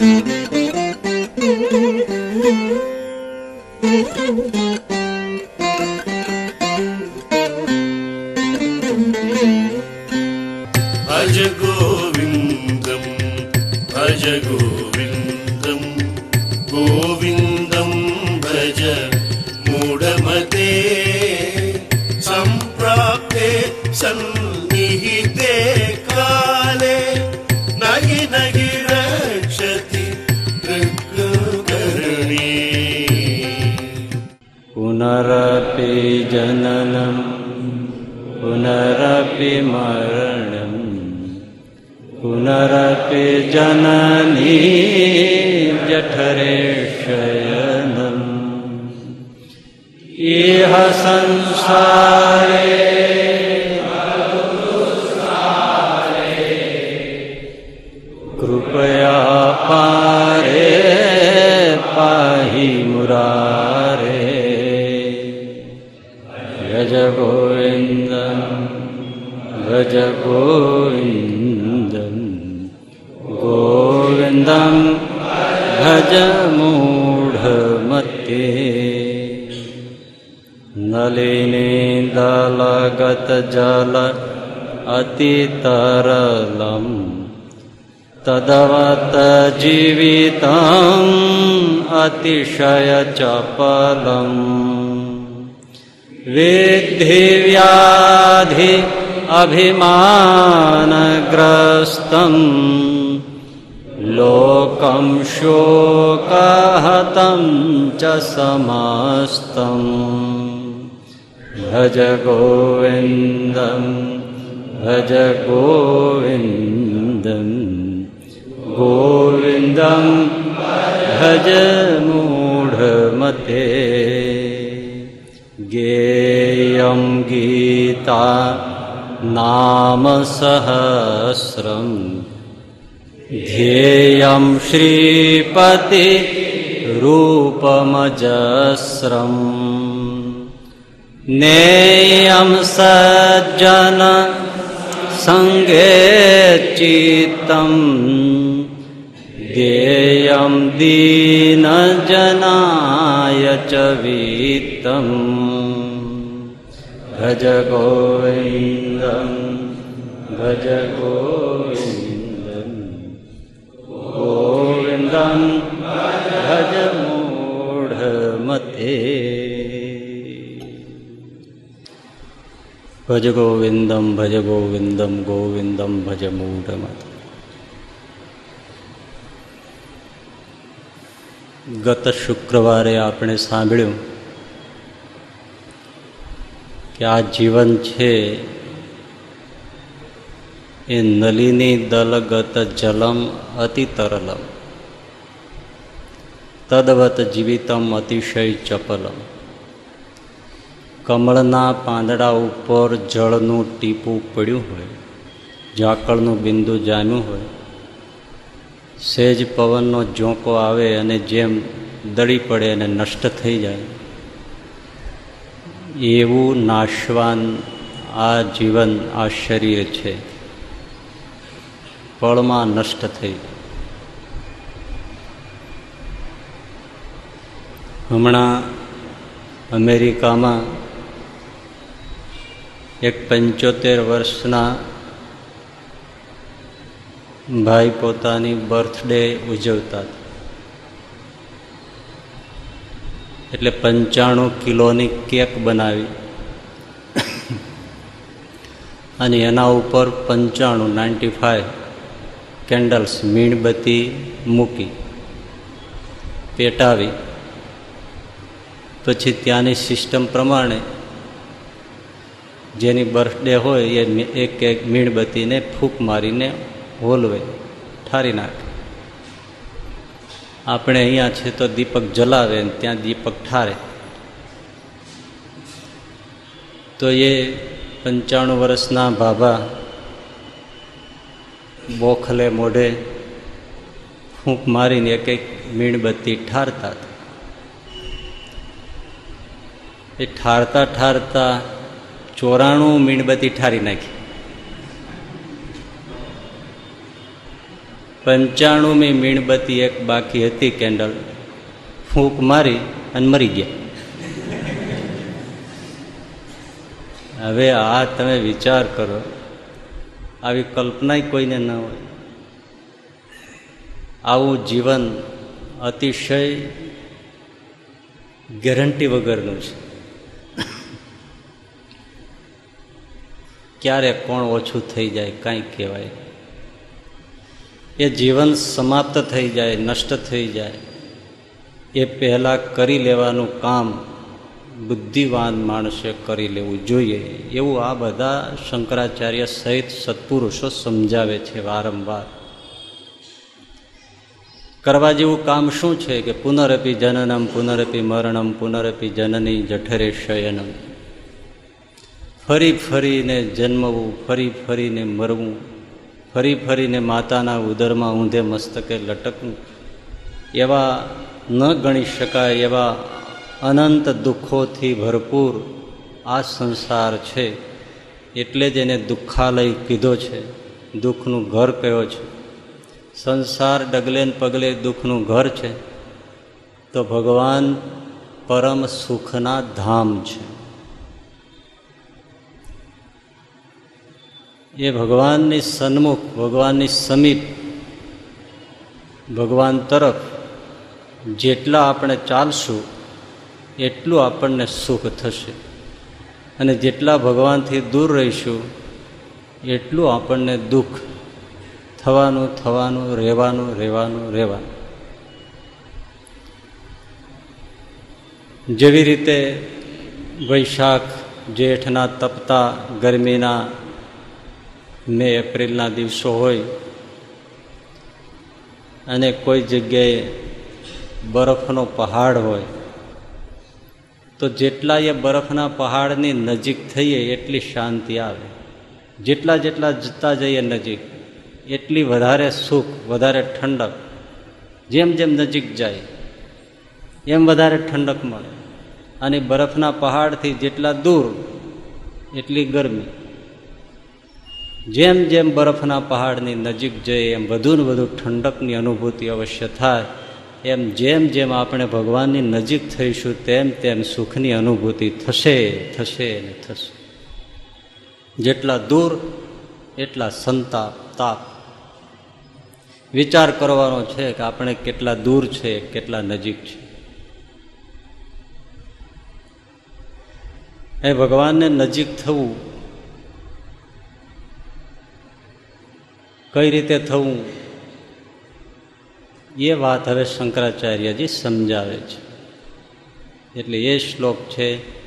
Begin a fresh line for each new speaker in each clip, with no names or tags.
भज
अतिशयचपलम् विद्धिव्याधि अभिमानग्रस्तम् लोकं शोकहतं च समस्तम् भज गोविन्दं भज गोविन्दम् गोविन्दं भज मूढमते गेयं गीता नाम सहस्रम्। ध्येयं श्रीपति रूपमजस्रम्। नेयं सज्जन सङ्गे चित्तम्। देयं दीनजनाय च वित्तम् भज गोविन्दं भज गोविन्दं गोविन्दं भज मूढमते भज गोविन्दं भज गोविन्दं गोविन्दं भज मूढमते ગત શુક્રવારે આપણે સાંભળ્યું કે આ જીવન છે એ નલિની દલગત જલમ અતિ તરલમ. તદવત જીવિતમ અતિશય ચપલમ. કમળના પાંદડા ઉપર જળનું ટીપું પડ્યું હોય, ઝાકળનું બિંદુ જામ્યું હોય સેજ પવનનો ઝોંકો આવે અને જેમ દળી પડે અને નષ્ટ થઈ જાય. એવું નાશવાન આ જીવન આ શરીર છે. પળમાં નષ્ટ થઈ હમણાં અમેરિકામાં એક પંચોતેર વર્ષના ભાઈ પોતાની બર્થડે ઉજવતા એટલે પંચાણું કિલોની કેક બનાવી. અને એના ઉપર પંચાણું, નાઇન્ટી ફાઇવ કેન્ડલ્સ મીણબત્તી મૂકી, પેટાવી. પછી ત્યાંની સિસ્ટમ પ્રમાણે જેની બર્થડે હોય એ એક એક મીણબત્તીને ફૂંક મારીને હોલવે, ઠારી નાખે. આપણે અહીંયા છે તો દીપક જલાવે ને ત્યાં દીપક ઠારે. તો એ પંચાણું વર્ષના ભાભા બોખલે મોઢે ફૂંક મારીને એક એક મીણબત્તી ઠારતા એ ઠારતા ઠારતા ચોરાણું મીણબત્તી ઠારી નાખી. પંચાણુંમી મીણબત્તી એક બાકી હતી કેન્ડલ. ફૂંક મારી અને મરી ગયા. હવે આ તમે વિચાર કરો, આવી કલ્પના કોઈને ન હોય. આવું જીવન અતિશય ગેરંટી વગરનું છે. ક્યારે કોણ ઓછું થઈ જાય, કાંઈ કહેવાય એ જીવન સમાપ્ત થઈ જાય, નષ્ટ થઈ જાય. એ પહેલાં કરી લેવાનું કામ બુદ્ધિવાન માણસે કરી લેવું જોઈએ. એવું આ બધા શંકરાચાર્ય સહિત સત્પુરુષો સમજાવે છે વારંવાર. કરવા જેવું કામ શું છે કે પુનરપી જનનમ, પુનરપી મરણમ, પુનરપી જનની જઠરે શયનમ. ફરી ફરીને જન્મવું, ફરી ફરીને મરવું. ફરી ફરીને માતાના ઉદરમાં ઊંધે મસ્તકે લટકવું. એવા ન ગણી શકાય એવા અનંત દુઃખોથી ભરપૂર આ સંસાર છે. એટલે જ એને દુઃખાલય કીધો છે. દુઃખનું ઘર કયો છે? સંસાર ડગલે પગલે દુઃખનું ઘર છે. તો ભગવાન પરમ સુખના ધામ છે. એ ભગવાનની સન્મુખ, ભગવાનની સમીપ ભગવાન તરફ જેટલા આપણે ચાલશું, એટલું આપણને સુખ થશે. અને જેટલા ભગવાનથી દૂર રહીશું, એટલું આપણને દુઃખ થવાનું થવાનું, રહેવાનું રહેવાનું રહેવાનું. જેવી રીતે વૈશાખ, જેઠના તપતા ગરમીના મે એપ્રિલના દિવસો હોય અને કોઈ જગ્યાએ બરફનો પહાડ હોય, તો જેટલા એ બરફના પહાડની નજીક થઈએ એટલી શાંતિ આવે. જેટલા જેટલા જતા જઈએ નજીક, એટલી વધારે સુખ, વધારે ઠંડક. જેમ જેમ નજીક જાય, એમ વધારે ઠંડક મળે. અને બરફના પહાડથી જેટલા દૂર, એટલી ગરમી. જેમ જેમ બરફના પહાડની નજીક જઈએ, એમ વધુ ને વધુ ઠંડકની અનુભૂતિ અવશ્ય થાય. એમ જેમ જેમ આપણે ભગવાનની નજીક થઈશું, તેમ તેમ સુખની અનુભૂતિ થશે થશે ને થશે. જેટલા દૂર, એટલા સંતાપ, તાપ. વિચાર કરવાનો છે કે આપણે કેટલા દૂર છે, કેટલા નજીક છે. એ ભગવાનને નજીક થવું કઈ રીતે થવું? એ વાત હવે શંકરાચાર્યજી સમજાવે છે. એટલે એ શ્લોક છે,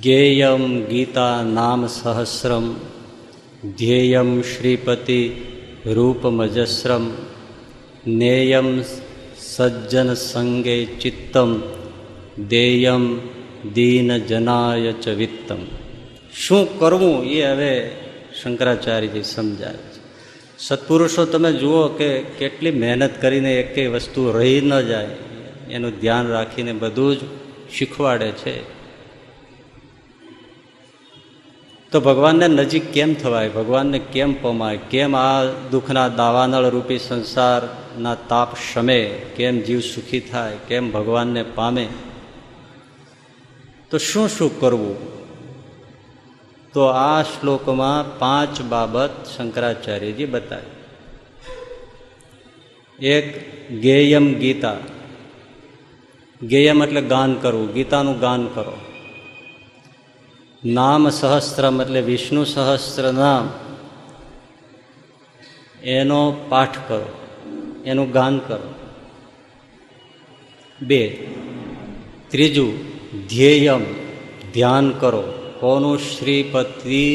ગેયમ ગીતા નામ સહસ્રમ, ધ્યેયમ શ્રીપતિ રૂપમજસ્રમ, નેયમ સજ્જન સંગે ચિત્તમ દેયમ દીન જનાય ચ વિત્તમ. શું કરવું એ હવે શંકરાચાર્યજી સમજાવે. સત્પુરુષો, તમે જુઓ કે કેટલી મહેનત કરીને એકેય વસ્તુ રહી ન જાય, એનું ધ્યાન રાખીને બધું જ શીખવાડે છે. તો ભગવાનને નજીક કેમ થવાય? ભગવાનને કેમ પમાય? કેમ આ દુઃખના દાવાનળ રૂપી સંસારના તાપ શમે? કેમ જીવ સુખી થાય? કેમ ભગવાનને પામે? તો શું શું કરવું? તો આ શ્લોકમાં પાંચ બાબત શંકરાચાર્યજી બતાવી. એક, ગેયમ ગીતા. ગેયમ એટલે ગાન કરવું, ગીતાનું ગાન કરો. નામ સહસ્ત્રમ એટલે વિષ્ણુ સહસ્ત્ર નામ. એનો પાઠ કરો, એનું ગાન કરો. બે, ત્રીજું, ધ્યેયમ, ધ્યાન કરો. કોનું શ્રીપતિ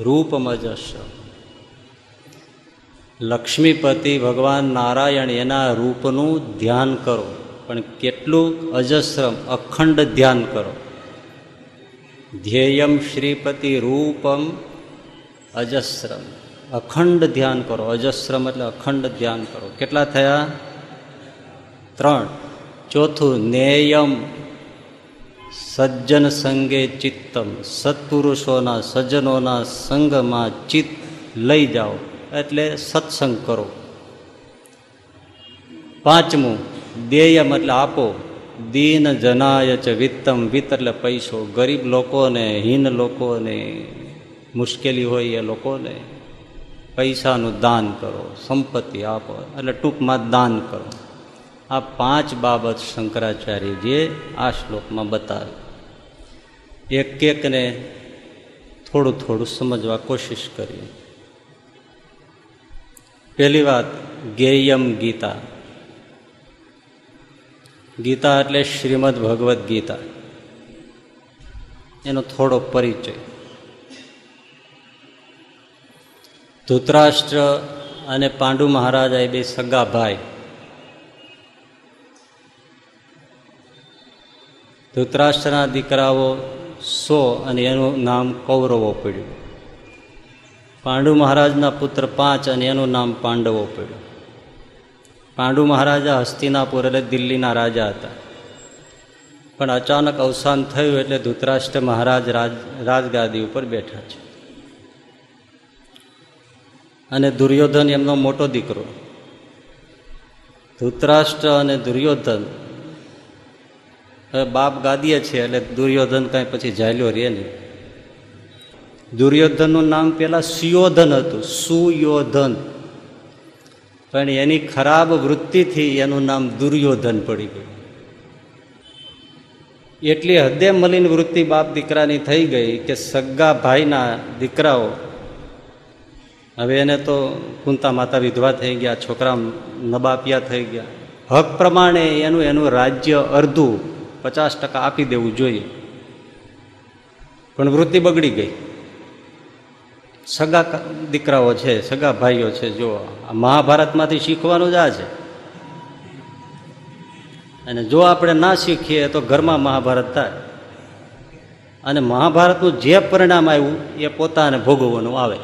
રૂપમજસ લક્ષ્મીપતિ ભગવાન નારાયણ એના રૂપનું ધ્યાન કરો પણ કેટલું અજસ્રમ અખંડ ધ્યાન કરો ધ્યેયમ શ્રીપતિ રૂપમ અજસ્રમ અખંડ ધ્યાન કરો અજસ્રમ એટલે અખંડ ધ્યાન કરો કેટલા થયા ત્રણ ચોથું નેયમ સજ્જન સંગે ચિત્તમ, સત્પુરુષોના સજ્જનોના સંગમાં ચિત્ત લઈ જાઓ, એટલે સત્સંગ કરો. પાંચમું દેયમ એટલે આપો. દીન જનાય ચ વિત્તમ, વિત્ત એટલે પૈસો. ગરીબ લોકોને, હીન લોકોને, મુશ્કેલી હોય એ લોકોને પૈસાનું દાન કરો, સંપત્તિ આપો, એટલે ટૂંકમાં દાન કરો. આ પાંચ બાબત શંકરાચાર્યજીએ આ શ્લોકમાં બતાવી. એક એકને થોડું થોડું સમજવા કોશિશ કરી પહેલી વાત, ગેયમ ગીતા. ગીતા એટલે શ્રીમદ ભગવદ્ ગીતા. એનો થોડો પરિચય. ધૃતરાષ્ટ્ર અને પાંડુ મહારાજા એ બે સગા ભાઈ. ધૃતરાષ્ટ્રના દીકરાઓ સો અને એનું નામ કૌરવો પડ્યું. પાંડુ મહારાજના પુત્ર પાંચ અને એનું નામ પાંડવો પડ્યું. પાંડુ મહારાજા હસ્તિનાપુર એટલે દિલ્હીના રાજા હતા. પણ અચાનક અવસાન થયું એટલે ધૃતરાષ્ટ્ર મહારાજ રાજ, રાજગાદી ઉપર બેઠા છે. અને દુર્યોધન એમનો મોટો દીકરો. ધૃતરાષ્ટ્ર અને દુર્યોધન બાપ ગાદીએ છે એટલે દુર્યોધન કાંઈ પછી ઝાલ્યો રે નહીં. દુર્યોધનનું નામ પેલા સુયોધન હતું, સુયોધન. પણ એની ખરાબ વૃત્તિથી એનું નામ દુર્યોધન પડી ગયું. એટલી હદે મલિન વૃત્તિ બાપ દીકરાની થઈ ગઈ કે સગા ભાઈના દીકરાઓ, હવે એને તો કુંતા માતા વિધવા થઈ ગયા છોકરા નબાપિયા થઈ ગયા. હક પ્રમાણે એનું એનું રાજ્ય અડધું પચાસ ટકા આપી દેવું જોઈએ. પણ વૃત્તિ બગડી ગઈ. સગા દીકરાઓ છે, સગા ભાઈઓ છે, જો, આ મહાભારતમાંથી શીખવાનું જ આ છે. અને જો આપણે ના શીખીએ તો ઘરમાં મહાભારત થાય. અને મહાભારતનું જે પરિણામ આવ્યું એ પોતાને ભોગવવાનું આવે.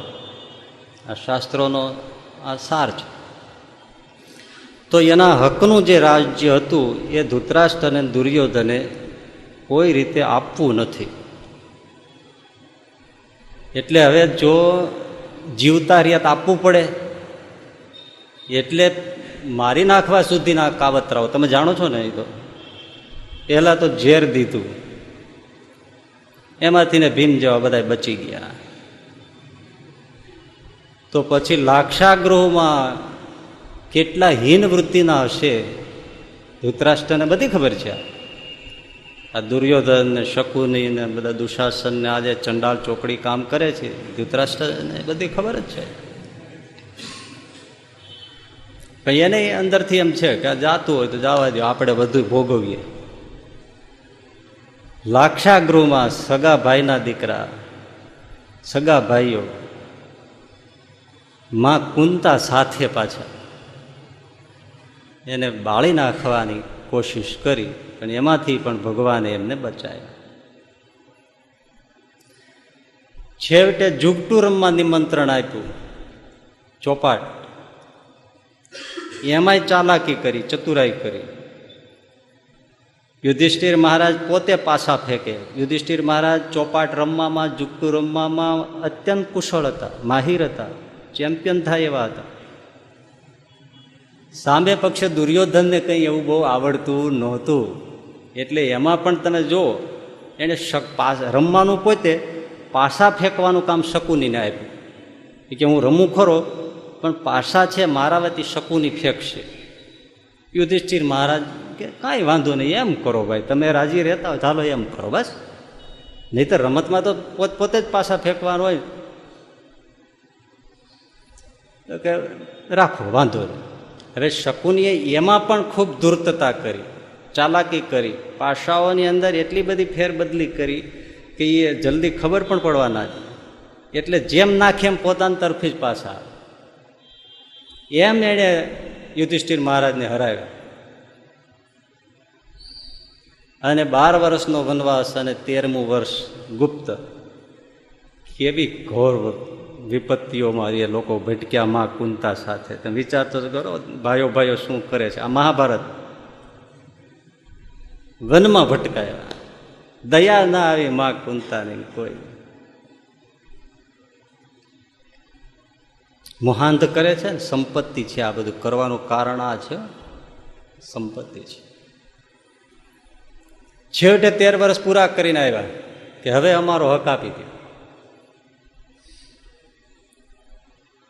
આ શાસ્ત્રોનો આ સાર છે. તો એના હકનું જે રાજ્ય હતું એ ધૃતરાષ્ટ્ર અને દુર્યોધને કોઈ રીતે આપવું નથી. એટલે હવે જો જીવતા રિયાત આપવું પડે. એટલે મારી નાખવા સુધીના કાવતરાઓ, તમે જાણો છો ને એ તો? પહેલાં તો ઝેર દીધું. એમાંથી ને ભીમ જેવા બધા બચી ગયા. તો પછી લાક્ષાગૃહમાં કેટલા હીન વૃત્તિના હશે, ધૃતરાષ્ટ્રને બધી ખબર છે. આ દુર્યોધન ને શકુની ને બધા દુશાસન ને આજે ચંડાલ ચોકડી કામ કરે છે. ધૃતરાષ્ટ્રને બધી ખબર જ છે. પણ એને અંદરથી એમ છે કે જાતું હોય તો જવા દો આપણે બધું ભોગવીએ. લાક્ષાગૃહમાં સગા ભાઈના દીકરા, સગા ભાઈઓ, માં કુંતા સાથે પાછા. એને બાળી નાખવાની કોશિશ કરી, પણ એમાંથી પણ ભગવાને એમને બચાવ્યા. છેવટે જુગટું રમવા નિમંત્રણ આપ્યું. ચોપાટ. એમાંય ચાલાકી કરી, ચતુરાઈ કરી. યુધિષ્ઠિર મહારાજ પોતે પાછા ફેંકે. યુધિષ્ઠિર મહારાજ ચોપાટ રમવામાં, જુગટું રમવામાં અત્યંત કુશળ હતા, માહિર હતા, ચેમ્પિયન થાય એવા હતા. સામે પક્ષે દુર્યોધનને કંઈ એવું બહુ આવડતું નહોતું. એટલે એમાં પણ તમે જુઓ એને રમવાનું પોતે પાસા ફેંકવાનું કામ શકુનીને આપ્યું. કે હું રમું ખરો, પણ પાસા છે મારા વતી શકુની ફેંકશે. યુધિષ્ઠિર મહારાજ કે કાંઈ વાંધો નહીં, એમ કરો ભાઈ, તમે રાજી રહેતા હોય, ચાલો એમ કરો, બસ. નહીં તો રમતમાં તો પોત, પોતે જ પાસા ફેંકવાનું હોય. કે રાખો, વાંધો નહીં. હવે શકુનીએ એમાં પણ ખૂબ ધૂર્તતા કરી, ચાલાકી કરી, પાસાઓની અંદર એટલી બધી ફેરબદલી કરી કે એ જલ્દી ખબર પણ પડવા ના એટલે જેમ નાખે એમ પોતાની તરફી જ પાછા એમ એણે યુધિષ્ઠિર મહારાજને હરાવ્યા. અને બાર વર્ષનો વનવાસ અને તેરમું વર્ષ ગુપ્ત, કેવી ઘોર વિપત્તિઓમાં એ લોકો ભટક્યા માં કુંતા સાથે. તમે વિચારતો કરો, ભાઈઓ ભાઈઓ શું કરે છે? આ મહાભારત વનમાં ભટકાયા. દયા ના આવી માં કુંતા નહીં કોઈ. મોહાંત કરે છે ને, સંપત્તિ છે, આ બધું કરવાનું કારણ આ છે. સંપત્તિ છે. છેવટે તેર વર્ષ પૂરા કરીને આવ્યા કે હવે અમારો હક આપી દો.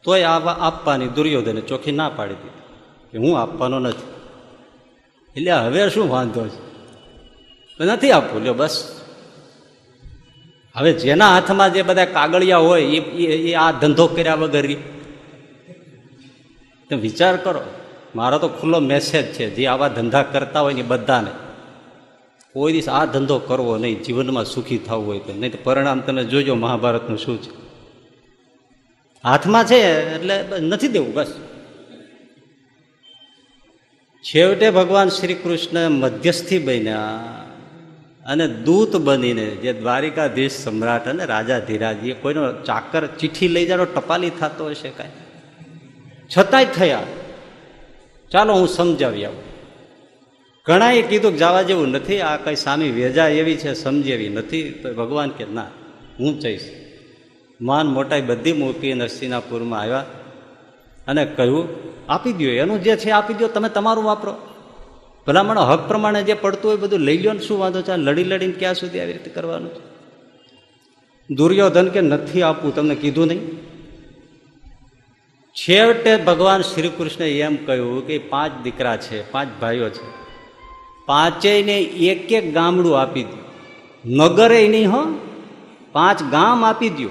તોય આવા આપવાની દુર્યોધને ચોખ્ખી ના પાડી દીધી કે હું આપવાનો નથી. એટલે હવે શું વાંધો છે? નથી આપવું, લ્યો બસ. હવે જેના હાથમાં જે બધા કાગળિયા હોય, એ આ ધંધો કર્યા વગર તમે વિચાર કરો, મારો તો ખુલ્લો મેસેજ છે, જે આવા ધંધા કરતા હોય ને બધાને. કોઈ દિવસ આ ધંધો કરવો નહીં, જીવનમાં સુખી થવું હોય તો. નહીં તો પરિણામ તમે જોજો, મહાભારતનું શું છે? હાથમાં છે એટલે નથી દેવું, બસ. છેવટે ભગવાન શ્રી કૃષ્ણ મધ્યસ્થી બન્યા અને દૂત બનીને જે દ્વારિકાધીશ સમ્રાટ અને રાજા ધીરાજ એ કોઈનો ચાકર ચિઠ્ઠી લઈ જાણો ટપાલી થતો હશે કાંઈ. છતાંય થયા. ચાલો હું સમજાવી આવું. ઘણાએ કીધું કે જવા જેવું નથી, આ કઈ સામી વેજા એવી છે સમજેવી નથી, તો ભગવાન કે ના, હું જઈશ. માન મોટાઈ બધી મૂકી નરસિંહનાપુરમાં આવ્યા અને કહ્યું, આપી દો એનું જે છે આપી દો તમે તમારું વાપરો. ભલામણ હક પ્રમાણે જે પડતું હોય બધું લઈ લો ને શું વાંધો છે? લડી લડીને ક્યાં સુધી આવી રીતે કરવાનું છે? દુર્યોધન કે, નથી આપવું, તમને કીધું નહીં? છેવટે ભગવાન શ્રી કૃષ્ણે એમ કહ્યું કે, પાંચ દીકરા છે, પાંચ ભાઈઓ છે. પાંચેયને એક એક ગામડું આપી દો નગરે નહીં હો, પાંચ ગામ આપી દો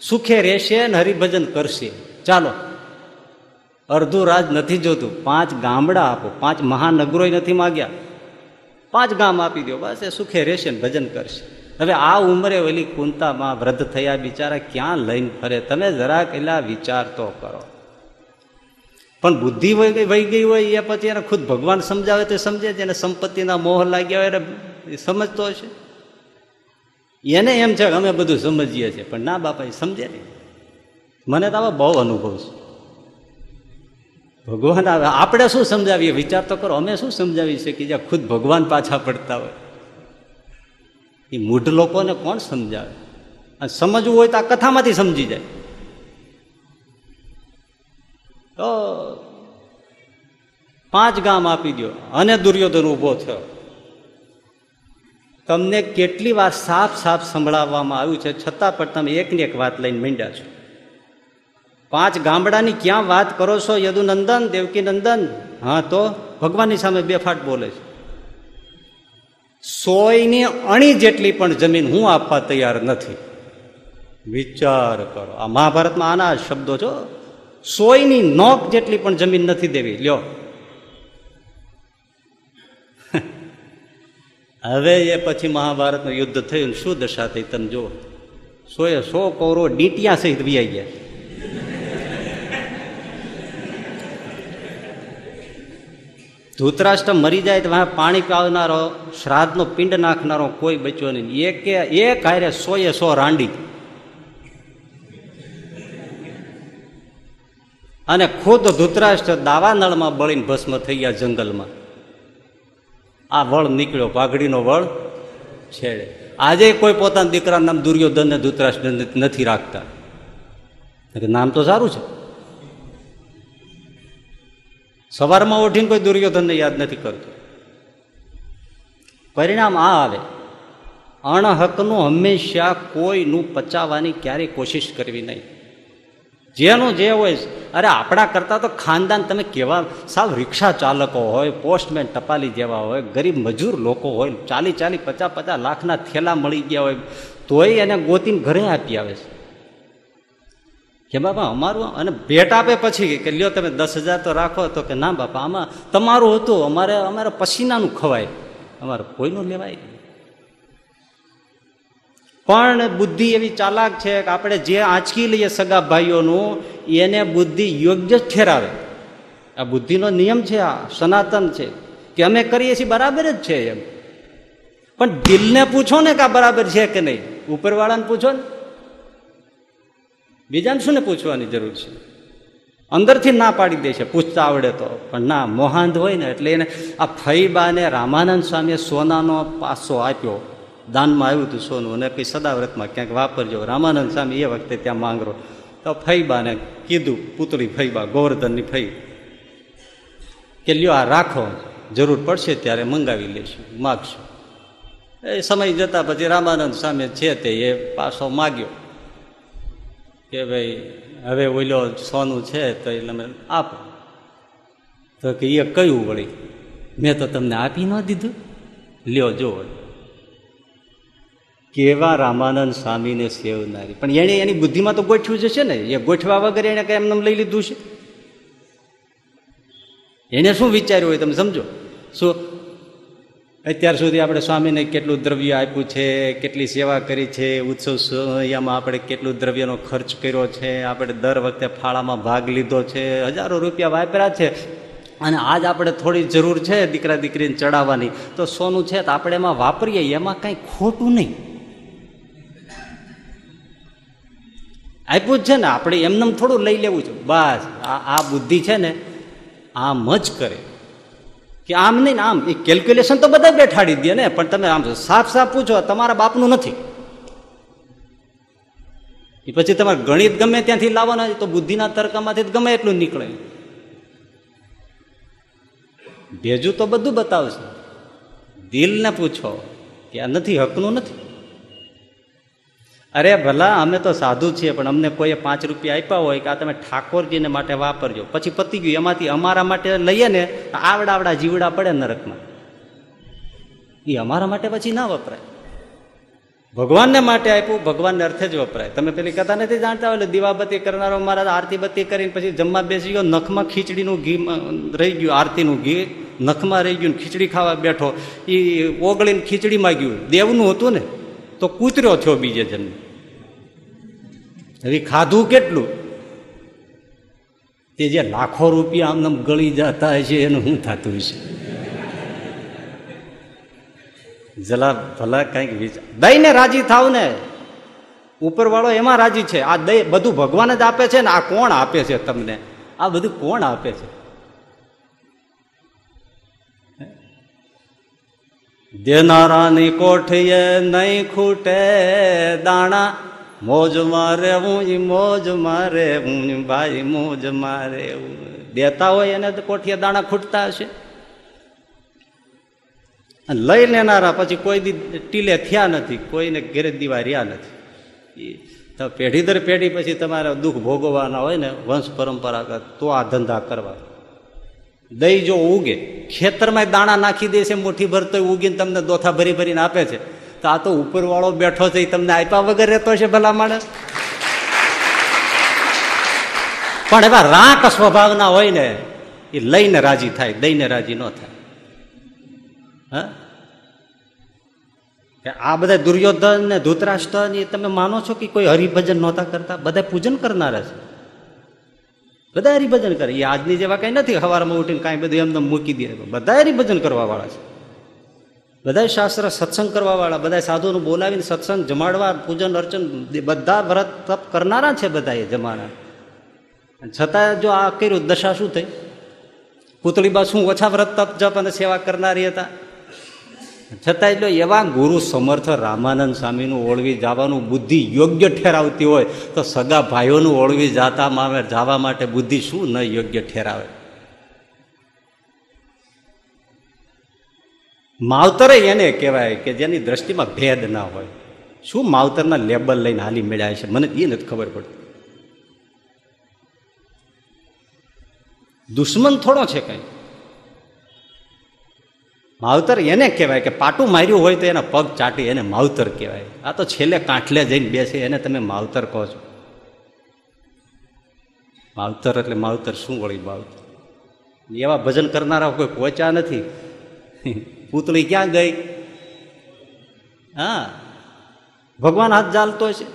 સુખે રહેશે ને હરિભજન કરશે. ચાલો. અડધું રાજ નથી જોતું. પાંચ ગામડા આપો. પાંચ મહાનગરો નથી માગ્યા. પાંચ ગામ આપી દો. બસ એ સુખે રહેશે ને ભજન કરશે. હવે આ ઉંમરે ઓલી કુંતામાં વૃદ્ધ થયા બિચારા ક્યાં લઈને ફરે? તમે જરાક એલા વિચાર તો કરો. પણ બુદ્ધિ વહી ગઈ હોય એ પછી એને ખુદ ભગવાન સમજાવે તો સમજે છે. એને સંપત્તિના મોહ લાગ્યા હોય એટલે સમજતો હશે. એને એમ છે કે અમે બધું સમજીએ છીએ, પણ ના બાપા એ સમજે નહીં મને તો આવા બહુ અનુભવ છે. ભગવાન આવે આપણે શું સમજાવીએ? વિચાર તો કરો, અમે શું સમજાવી શકીએ જ્યાં ખુદ ભગવાન પાછા પડતા હોય? એ મૂઢ લોકોને કોણ સમજાવે? અને સમજવું હોય તો આ કથામાંથી સમજી જાય. તો પાંચ ગામ આપી દો અને દુર્યોધન ઊભો થયો. તમને કેટલી વાર સાફ સાફ સંભળાવવામાં આવ્યું છે છતાં પણ તમે એકની એક વાત લઈને મીંડ્યા છો. પાંચ ગામડાની ક્યાં વાત કરો છો? યદુનંદન દેવકી નંદન હા, તો ભગવાનની સામે બે ફાટ બોલે છે. સોયની અણી જેટલી પણ જમીન હું આપવા તૈયાર નથી. વિચાર કરો. આ મહાભારતમાં આના શબ્દો છો. સોયની નોક જેટલી પણ જમીન નથી દેવી. લ્યો. હવે એ પછી મહાભારતનું યુદ્ધ થયું શું દશા થઈ તમે જુઓ. સોએ સો કૌરવો ડીટિયા સહિત વિયાઈ ગયા. ધૂતરાષ્ટ્ર મરી જાય તો વાહ પાણી પાવનારો શ્રાદ્ધનો પિંડ નાખનારો કોઈ બચ્યો નહીં. એક એક હારે સોએ સો રાંડી. અને ખુદ ધૂતરાષ્ટ્ર દાવાનળમાં બળીને ભસ્મ થઈ ગયા જંગલમાં. આ વળ નીકળ્યો પાઘડીનો વળ છેડે. આજે કોઈ પોતાના દીકરાનું નામ દુર્યોધન ને ધૂતરાશ નથી રાખતા. નામ તો સારું છે. સવારમાં ઉઠીને કોઈ દુર્યોધનને યાદ નથી કરતું. પરિણામ આ આવે. અણહકનું હંમેશા કોઈનું પચાવવાની ક્યારેય કોશિશ કરવી નહીં. જેનું જે હોય અરે આપણા કરતા તો ખાનદાન તમે કેવા સાવ રિક્ષા ચાલકો હોય, પોસ્ટમેન ટપાલી જેવા હોય, ગરીબ મજૂર લોકો હોય, ચાલી ચાલી પચાસ પચાસ લાખના થેલા મળી ગયા હોય, તોય એને ગોતીને ઘરે આપી આવે છે. કે બાપા, અમારું અને ભેટ આપે પછી કે લ્યો તમે દસ હજાર તો રાખો તો કે ના બાપા, આમાં તમારું હતું, અમારે અમારે પસીનાનું ખવાય. અમારે કોઈનું લેવાય પણ બુદ્ધિ એવી ચાલાક છે કે આપણે જે આંચકી લઈએ સગા ભાઈઓનું, એને બુદ્ધિ યોગ્ય જ ઠેરાવે. આ બુદ્ધિનો નિયમ છે, આ સનાતન છે, કે અમે કરીએ છીએ બરાબર જ છે એમ. પણ દિલને પૂછો ને કે આ બરાબર છે કે નહીં. ઉપરવાળાને પૂછો ને. બીજાને શું ને પૂછવાની જરૂર છે? અંદરથી ના પાડી દે છે, પૂછતા આવડે તો. પણ ના, મોહાંધ હોય ને એટલે એને આ ફઈબાને રામાનંદ સ્વામીએ સોનાનો પાસો આપ્યો. દાનમાં આવ્યું હતું સોનું અને કંઈ સદાવ્રતમાં ક્યાંક વાપરજો. રામાનંદ સ્વામી એ વખતે ત્યાં માંગરો. તો ફઈબાને કીધું પુતળી ફઈબા ગોવર્ધનની ફઈ. કે લ્યો આ રાખો, જરૂર પડશે ત્યારે મંગાવી લઈશું માગશું. એ સમય જતા પછી રામાનંદ સામે છે તે એ પાછો માગ્યો કે ભાઈ, હવે ઓલો સોનું છે તો એ તમે આપો. તો કે, એ કયું વળી? મેં તો તમને આપી ન દીધું. લ્યો જો કેવા રામાનંદ સ્વામીને સેવનારી? પણ એણે એની બુદ્ધિમાં તો ગોઠવ્યું જ છે ને. એ ગોઠવા વગર એને કઈ એમને લઈ લીધું છે. એને શું વિચાર્યું હોય તમે સમજો? શું? અત્યાર સુધી આપણે સ્વામીને કેટલું દ્રવ્ય આપ્યું છે, કેટલી સેવા કરી છે, ઉત્સવ સમયમાં આપણે કેટલું દ્રવ્યનો ખર્ચ કર્યો છે, આપણે દર વખતે ફાળામાં ભાગ લીધો છે, હજારો રૂપિયા વાપર્યા છે. અને આજ આપણે થોડી જરૂર છે દીકરા દીકરીને ચડાવવાની. તો સોનું છે તો આપણે એમાં વાપરીએ, એમાં કાંઈ ખોટું નહીં. આપ્યું જ છે ને, આપણે એમને થોડું લઈ લેવું છે. બસ, આ બુદ્ધિ છે ને, આમ જ કરે. કે આમ નહીં આમ, એ કેલ્ક્યુલેશન તો બધા બેઠાડી દે ને, પણ તમે આમ સાફ સાફ પૂછો, તમારા બાપનું નથી. એ પછી તમારે ગણિત ગમે ત્યાંથી લાવવાના તો બુદ્ધિના તર્કમાંથી ગમે એટલું નીકળે. ભેજું તો બધું બતાવશે. દિલને પૂછો કે આ નથી, હકનું નથી? અરે ભલા, અમે તો સાધુ છીએ, પણ અમને કોઈએ પાંચ રૂપિયા આપ્યા હોય કે આ તમે ઠાકોરજીને માટે વાપરજો. પછી પતી ગયું, એમાંથી અમારા માટે લઈએ ને આવડા આવડા જીવડા પડે નરકમાં. એ અમારા માટે પછી ના વપરાય. ભગવાનને માટે આપ્યું, ભગવાનને અર્થે જ વપરાય. તમે પેલી કથા નથી જાણતા હોય દીવાબત્તી કરનારો મારા આરતી બત્તી કરીને પછી જમવા બેસી ગયો, નખમાં ખીચડીનું ઘી રહી ગયું, આરતીનું ઘી, નખમાં રહી ગયું ખીચડી ખાવા બેઠો. એ ઓગળીને ખીચડી માગ્યું. દેવનું હતું ને? તો કૂતર્યો થયો બીજે જન્મ. હવે ખાધું કેટલું? તે જે લાખો રૂપિયા આમ ગળી જતા હશે એનું શું થતું હશે? જલા ભલા કંઈક વિચાર. દઈને રાજી થાવ ને. ઉપરવાળો એમાં રાજી છે. આ દઈ બધું ભગવાન જ આપે છે ને આ કોણ આપે છે તમને? આ બધું કોણ આપે છે? દેનારાની કોઠીએ નહીં ખૂટે દાણા, મોજ મારે હું મોજ મારે હું ભાઈ મોજ મારે દેતા હોય એને તો કોઠીએ દાણા ખૂટતા હશે. લઈ લેનારા પછી કોઈ દી ટીલે થયા નથી, કોઈને ઘેરે દીવા રહ્યા નથી. તો પેઢી દર પેઢી પછી તમારે દુઃખ ભોગવવાના હોય ને વંશ પરંપરાગત, તો આ ધંધા કરવા. દહીં જો ઉગે ખેતરમાં દાણા નાખી દે છે મુઠ્ઠી ભરતો ઉગીને તમને દોથા ભરી ભરીને આપે છે. તો આ તો ઉપરવાળો બેઠો છે, એ તમને આપ્યા વગર રહેતો છે ભલા માણસ? પણ એવા રાક સ્વભાવના હોય ને, એ લઈને રાજી થાય, દઈને રાજી ન થાય. હા? આ બધા દુર્યોધન ને ધૂતરાષ્ટ્ર તમે માનો છો કે કોઈ હરિભજન નહોતા કરતા? બધા પૂજન કરનારા છે. બધા હરિભજન કરે. એ આજની જેવા કઈ નથી. હવારમાં ઉઠીને કાંઈ બધું એમને મૂકી દે. બધા હરિભજન કરવા વાળા છે. બધા શાસ્ત્ર સત્સંગ કરવા વાળા બધા સાધુને બોલાવીને સત્સંગ જમાડવા, પૂજન, અર્ચન બધા વ્રત તપ કરનારા છે બધા એ જમાના. છતાં જો આ કર્યું, દશા શું થઈ? પુતળીબા શું ઓછા વ્રત, તપ, જપ અને સેવા કરનારી હતા? છતાં એટલે એવા ગુરુ સમર્થ રામાનંદ સ્વામીનું ઓળવી જવાનું બુદ્ધિ યોગ્ય ઠેરાવતી હોય, તો સગા ભાઈઓનું ઓળવી જાતા આવે જવા માટે બુદ્ધિ શું ન યોગ્ય ઠેરાવે? માવતરે એને કહેવાય કે જેની દ્રષ્ટિમાં ભેદ ના હોય. શું માવતરના લેબલ લઈને હાલી મેળ્યા છે? મને એ નથી ખબર પડતી. દુશ્મન થોડો છે કઈ. માવતર એને કહેવાય કે પાટું માર્યું હોય તો એના પગ ચાટી એને માવતર કહેવાય. આ તો છેલ્લે કાંઠલે જઈને બેસે, એને તમે માવતર કહો છો. માવતર એટલે માવતર શું વળી માવતર? એવા ભજન કરનારા કોઈ પહોંચ્યા નથી? પૂતળી ક્યાં ગઈ? હા, ભગવાન હાથ ચાલતો છે.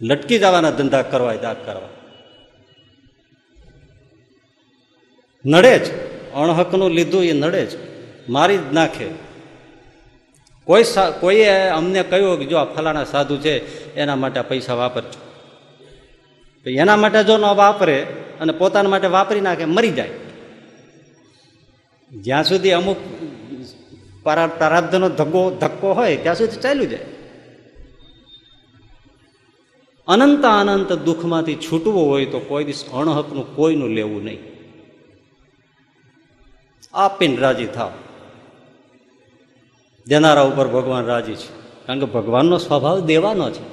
લટકી જવાના ધંધા કરવા, દાગ કરવા. નડે જ. અણહકનું લીધું એ નડે જ. મારી જ નાખે. કોઈ કોઈએ અમને કહ્યું કે જો આ ફલાણા સાધુ છે, એના માટે પૈસા વાપરજો. એના માટે જો ન વાપરે અને પોતાના માટે વાપરી નાખે, મરી જાય. જ્યાં સુધી અમુક પ્રારબ્ધનો ધક્કો ધક્કો હોય, ત્યાં સુધી ચાલ્યું જાય. અનંત અનંત દુઃખમાંથી છૂટવું હોય તો કોઈ દિવસ અણહકનું કોઈનું લેવું નહીં. આપીને રાજી થાવ. દેનારા ઉપર ભગવાન રાજી છે. કારણ કે ભગવાનનો સ્વભાવ દેવાનો છે.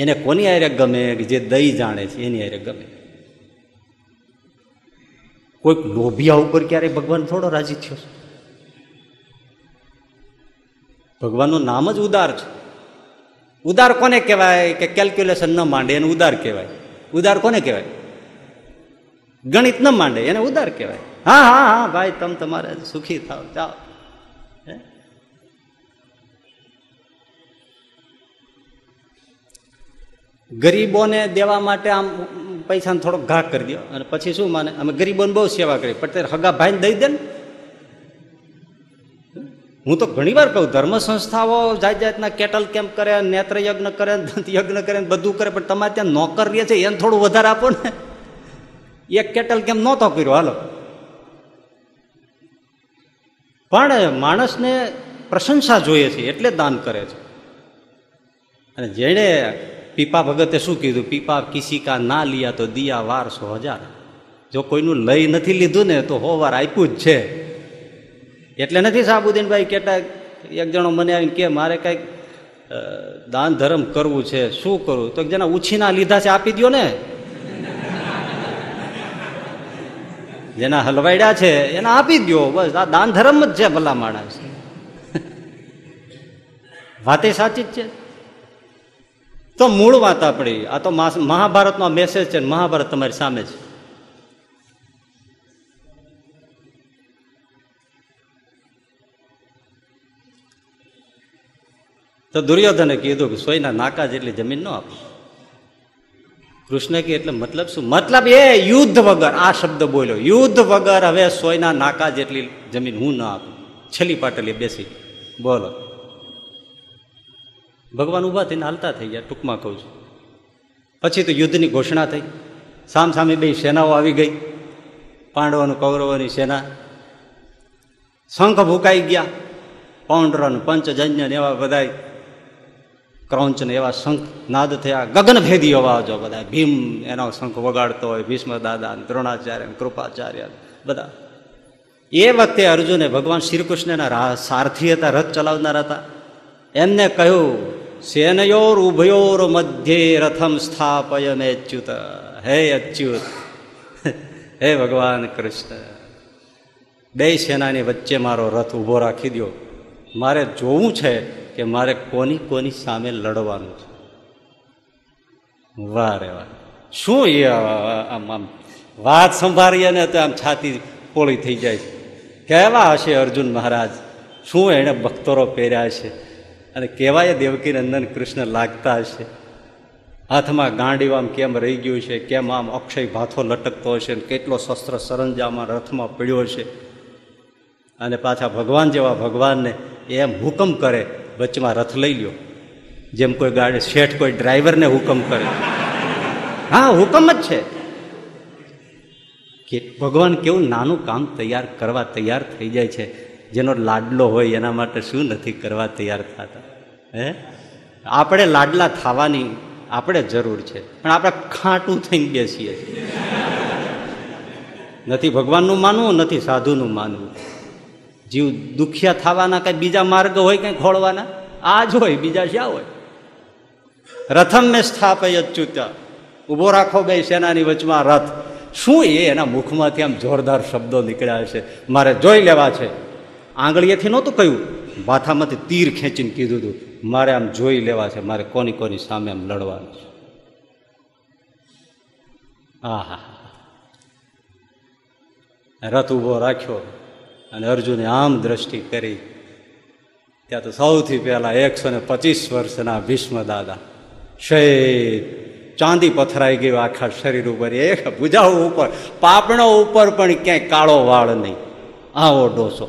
એને કોની આરે ગમે, કે જે દઈ જાણે છે, એની આરે ગમે. કોઈક લોભિયા ઉપર ક્યારેય ભગવાન થોડો રાજી થયો છે? ભગવાનનું નામ જ ઉદાર છે. ઉદાર કોને કહેવાય? કે કેલ્ક્યુલેશન ન માંડે, એને ઉદાર કહેવાય. ઉદાર કોને કહેવાય? ગણિત ન માંડે, એને ઉદાર કહેવાય. હા હા હા, ભાઈ, તમે તમારે સુખી થાવ જાઓ? ગરીબોને દેવા માટે આમ પૈસાને થોડોક ઘા કરી દો અને પછી શું માને? અમે ગરીબોને બહુ સેવા કરી. પણ ત્યારે હગા ભાઈને દઈ દે ને. હું? તો ઘણી વાર કહું, ધર્મ સંસ્થાઓ જાત જાતના કેટલ કેમ્પ કરે, નેત્ર યજ્ઞ કરે, દંત યજ્ઞ કરે બધું કરે, પણ તમારે ત્યાં નોકર રહે છે, એને થોડું વધારે આપો ને. એક કેટલ કેમ્પ નહોતો કર્યો, હાલો. પણ માણસને પ્રશંસા જોઈએ છે, એટલે દાન કરે છે. અને જેણે પીપા ભગતે શું કીધું? પીપા કિસી કા ના લીયા તો દિયા વાર સો હજાર. જો કોઈનું લઈ નથી લીધું ને, તો હો વાર આપ્યું જ છે. એટલે નથી સાબુદ્દીનભાઈ કહેતા, એક જણો મને આવીને કે મારે કંઈક દાન ધર્મ કરવું છે, શું કરવું તો જેના ઉછીના લીધા છે, આપી દો ને. જેના હલવાડ્યા છે, એને આપી દો બસ, આ દાન ધર્મ જ છે ભલા માણસ. વાતે સાચી જ છે. તો મૂળ વાત આપણી, આ તો મહાભારતનો મેસેજ છે મહાભારત તમારી સામે છે. તો દુર્યોધને કીધું કે સોયના નાકા જેટલી જમીન ન આપો. કૃષ્ણ કે એટલે મતલબ શું? મતલબ એ યુદ્ધ વગર, આ શબ્દ બોલ્યો. યુદ્ધ વગર હવે સોયના નાકા જેટલી જમીન હું ન આપું. છેલ્લી પાટલી બેસી. બોલો. ભગવાન ઊભા થઈને હાલતા થઈ ગયા, ટૂંકમાં કહું છું. પછી તો યુદ્ધની ઘોષણા થઈ. સામ સામે બે સેનાઓ આવી ગઈ. પાંડવોનું, કૌરવોની સેના. શંખ ભૂકાઈ ગયા. પૌંડ્રન, પંચજન્ય એવા બધા ક્રૌંચ એવા શંખ નાદ થયા ગગનભેદી અવાજો બધા. ભીમ એનો શંખ વગાડતો હોય, ભીષ્મ દાદા દ્રોણાચાર્ય કૃપાચાર્ય બધા. એ વખતે અર્જુને ભગવાન શ્રી કૃષ્ણના સારથી હતા રથ ચલાવનાર હતા. એમને કહ્યું, સેનયોર ઉભયોર મધ્યે રથમ સ્થાપય મે અચ્યુત હે અચ્યુત. હે ભગવાન કૃષ્ણ. બે સેનાની વચ્ચે મારો રથ ઊભો રાખી દો મારે જોવું છે કે મારે કોની કોની સામે લડવાનું છે? વાહ રે વાહ. શું એ આમ આમ વાત સંભાળીએ ને તો આમ છાતી પોળી થઈ જાય છે. કેવા હશે અર્જુન મહારાજ? શું એણે બખ્તરો પહેર્યા છે અને કેવાય દેવકી નંદન કૃષ્ણ લાગતા હશે? હાથમાં ગાંડી આમ કેમ રહી ગયું છે? કેમ આમ અક્ષય ભાથો લટકતો હશે? ને કેટલો શસ્ત્ર સરંજામાં રથમાં પડ્યો છે અને પાછા ભગવાન જેવા ભગવાનને એમ હુકમ કરે વચમાં રથ લઈ લ્યો. જેમ કોઈ ગાડી, શેઠ કોઈ ડ્રાઈવરને હુકમ કરે. હા, હુકમ જ છે. કે ભગવાન કેવું નાનું કામ તૈયાર કરવા તૈયાર થઈ જાય છે. જેનો લાડલો હોય એના માટે શું નથી કરવા તૈયાર થતા? હે? આપણે લાડલા થવાની આપણે જરૂર છે. પણ આપણે ખાટું થઈને બેસીએ. છીએ નથી ભગવાનનું માનવું, નથી સાધુનું માનવું. જીવ દુખિયા થવાના કઈ બીજા માર્ગ હોય કઈ ખોળવાના? આ જ હોય, બીજા શ્યા હોય? રથમ મેં સ્થાપય અચ્યુતા ઊભો રાખો બે સેનાની વચમાં રથ. શું એ એના મુખમાંથી આમ જોરદાર શબ્દો નીકળ્યા છે મારે જોઈ લેવા છે. આંગળીએથી નહોતું કહ્યું. માથામાંથી તીર ખેંચીને કીધું હતું, મારે આમ જોઈ લેવા છે, મારે કોની કોની સામે આમ લડવાનું છે. હા રથ ઊભો રાખ્યો. અને અર્જુને આમ દ્રષ્ટિ કરી, ત્યાં તો સૌથી પહેલા એકસો ને પચીસ વર્ષના ભીષ્મ દાદા શેર ચાંદી પથરાઈ ગયું આખા શરીર ઉપર, એક ભુજાઓ ઉપર, પાપણો ઉપર પણ ક્યાંય કાળો વાળ નહીં. આવો ડોસો.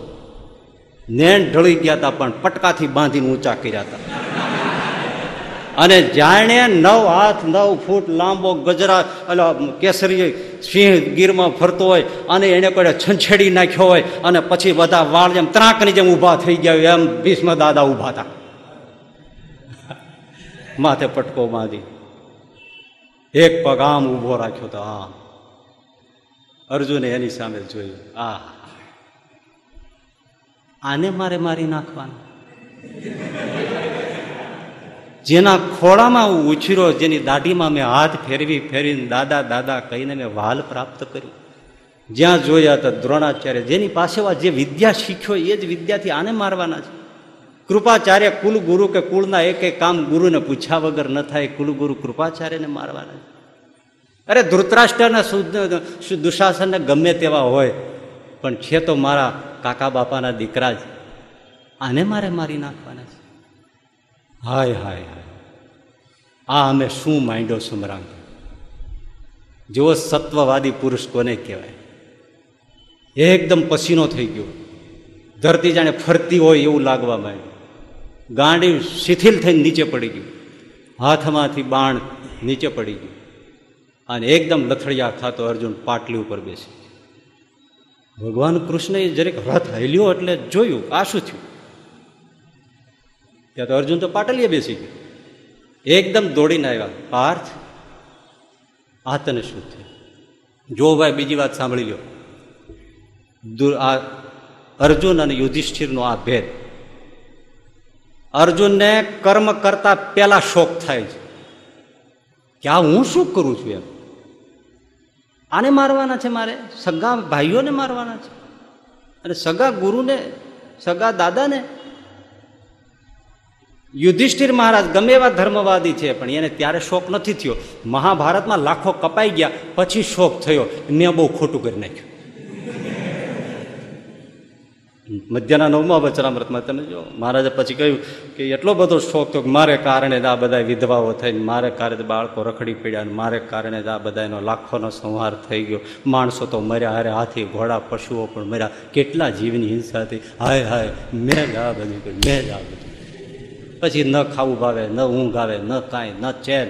નેણ ઢળી ગયા હતા પણ પટકાથી બાંધીને ઊંચા કર્યા હતા અને જાણે નવ હાથ નવ ફૂટ લાંબો ગજરા એટલે કેસરી સિંહ ગીરમાં ફરતો હોય અને એને કોઈ છંછેડી નાખ્યો હોય અને પછી બધા વાળ જેમ ત્રાંકની જેમ ઊભા થઈ ગયા હોય એમ ભીષ્મ દાદા ઊભા હતા. માથે પટકો બાંધી. એક પગ આમ ઊભો રાખ્યો તો હા અર્જુને એની સામે જોયું. આ. આને મારે મારી નાખવાનું? જેના ખોળામાં હું ઉછીરો જેની દાઢીમાં મેં હાથ ફેરવી ફેરવીને દાદા દાદા કહીને મેં વાલ પ્રાપ્ત કર્યું જ્યાં જોયા તો દ્રોણાચાર્ય, જેની પાસે જે વિદ્યા શીખ્યો, એ જ વિદ્યાથી આને મારવાના છે. કૃપાચાર્ય કુલ ગુરુ કે કુળના એક એક કામ ગુરુને પૂછ્યા વગર ન થાય, કુલગુરુ કૃપાચાર્યને મારવાના છે. અરે ધૃતરાષ્ટ્રના દુશાસનને ગમે તેવા હોય, પણ છે તો મારા કાકા બાપાના દીકરા જ. આને મારે મારી નાખવાના છે. હાય હાય હાય. આ અમે શું માંડ્યો સુમરાંગ જેવો સત્વવાદી પુરુષ કોને કહેવાય? એકદમ પસીનો થઈ ગયો. ધરતી જાણે ફરતી હોય એવું લાગવા માંડ્યું. ગાંડી શિથિલ થઈને નીચે પડી ગયું. હાથમાંથી બાણ નીચે પડી ગયું. અને એકદમ લથડિયા ખાતો અર્જુન પાટલી ઉપર બેસી ભગવાન કૃષ્ણએ જરીક રથ હલ્યો એટલે જોયું, આ શું થયું? ત્યાં તો અર્જુન તો પાટલીએ બેસી ગયો. એકદમ દોડીને આવ્યા. પાર્થ, આ તને શું થયું? જો ભાઈ બીજી વાત સાંભળી લો. આ અર્જુન અને યુધિષ્ઠિરનો આ ભેદ. અર્જુનને કર્મ કરતા પેલા શોક થાય છે. કે આ હું શું કરું છું એમ? આને મારવાના છે મારે? સગા ભાઈઓને મારવાના છે? અને સગા ગુરુને, સગા દાદાને યુધિષ્ઠિર મહારાજ ગમે એવા ધર્મવાદી છે, પણ એને ત્યારે શોક નથી થયો. મહાભારતમાં લાખો કપાઈ ગયા, પછી શોક થયો. મેં બહુ ખોટું કરી નાખ્યું. મધ્યના નવમા વચરામૃતમાં તમે જો, મહારાજે પછી કહ્યું કે એટલો બધો શોખ થયો કે મારે કારણે જ આ બધા વિધવાઓ થઈને, મારે કારણે બાળકો રખડી પડ્યા અને મારે કારણે જ આ બધાનો લાખોનો સંહાર થઈ ગયો. માણસો તો મર્યા હારે હાથી ઘોડા, પશુઓ પણ મર્યા. કેટલા જીવની હિંસા થઈ હાય હાય, મેં જ આ બધું મેં જ આ બધું પછી ન ખાવું ભાવે, ન ઊંઘ આવે, ન કાંઈ, ન ચેન.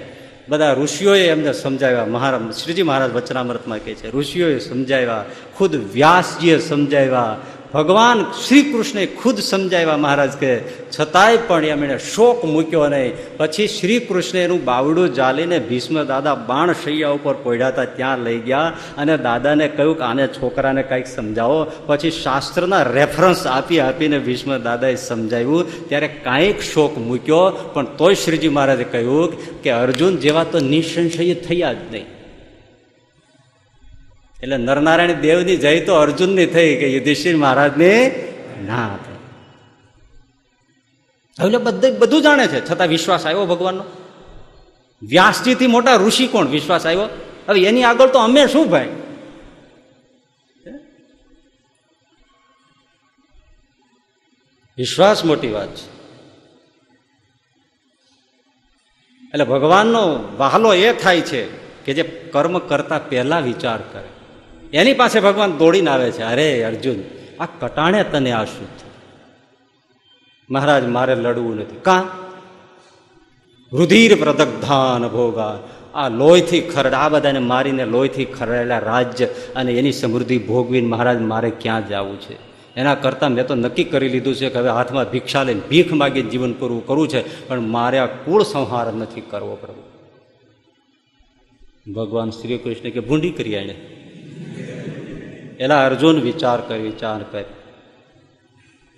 બધા ઋષિઓએ એમને સમજાવ્યા. મહારાજ શ્રીજી મહારાજ વચનામૃતમાં કહે છે, ઋષિઓએ સમજાવ્યા, ખુદ વ્યાસજીએ સમજાવ્યા ભગવાન શ્રી કૃષ્ણે ખુદ સમજાવ્યા મહારાજ કે છતાંય પણ એમણે શોક મૂક્યો નહીં. પછી શ્રી કૃષ્ણે એનું બાવડું જાલીને ભીષ્મ દાદા બાણ શૈયા ઉપર પોઢ્યા હતા, ત્યાં લઈ ગયા અને દાદાને કહ્યું કે, આને છોકરાને કંઈક સમજાવો. પછી શાસ્ત્રના રેફરન્સ આપી આપીને ભીષ્મ દાદાએ સમજાવ્યું. ત્યારે કાંઈક શોક મૂક્યો, પણ તોય શ્રીજી મહારાજે કહ્યું કે, અર્જુન જેવા તો નિસંશય થયા જ નહીં. એટલે નરનારાયણ દેવની જય તો અર્જુનની થઈ કે યુધિષ્ઠિર મહારાજની ના થઈ. એટલે બધું બધું જાણે છે. છતાં વિશ્વાસ આવ્યો ભગવાનનો? વ્યાસજીથી મોટા ઋષિ કોણ? વિશ્વાસ આવ્યો? હવે એની આગળ તો અમે શું ભાઈ? વિશ્વાસ મોટી વાત છે. એટલે ભગવાનનો વહાલો એ થાય છે કે જે કર્મ કરતા પહેલા વિચાર કરે. એની પાસે ભગવાન દોડીને આવે છે. અરે અર્જુન, આ કટાણે તને આ શું મહારાજ, મારે લડવું નથી. કા? રુધિર પ્રદગ્ધાન ભોગા. આ લોહીથી ખરડ, આ બધાને મારીને લોહીથી ખરડેલા રાજ્ય અને એની સમૃદ્ધિ ભોગવીને મહારાજ, મારે ક્યાં જવું છે? એના કરતાં મેં તો નક્કી કરી લીધું છે કે હવે હાથમાં ભિક્ષા લઈને ભીખ માગીને જીવન પૂરું કરવું છે, પણ મારે આ કુળ સંહાર નથી કરવો પ્રભુ. ભગવાન શ્રી કૃષ્ણ કે ભૂંડી કરી એને એલા અર્જુન વિચાર કર વિચાર કર.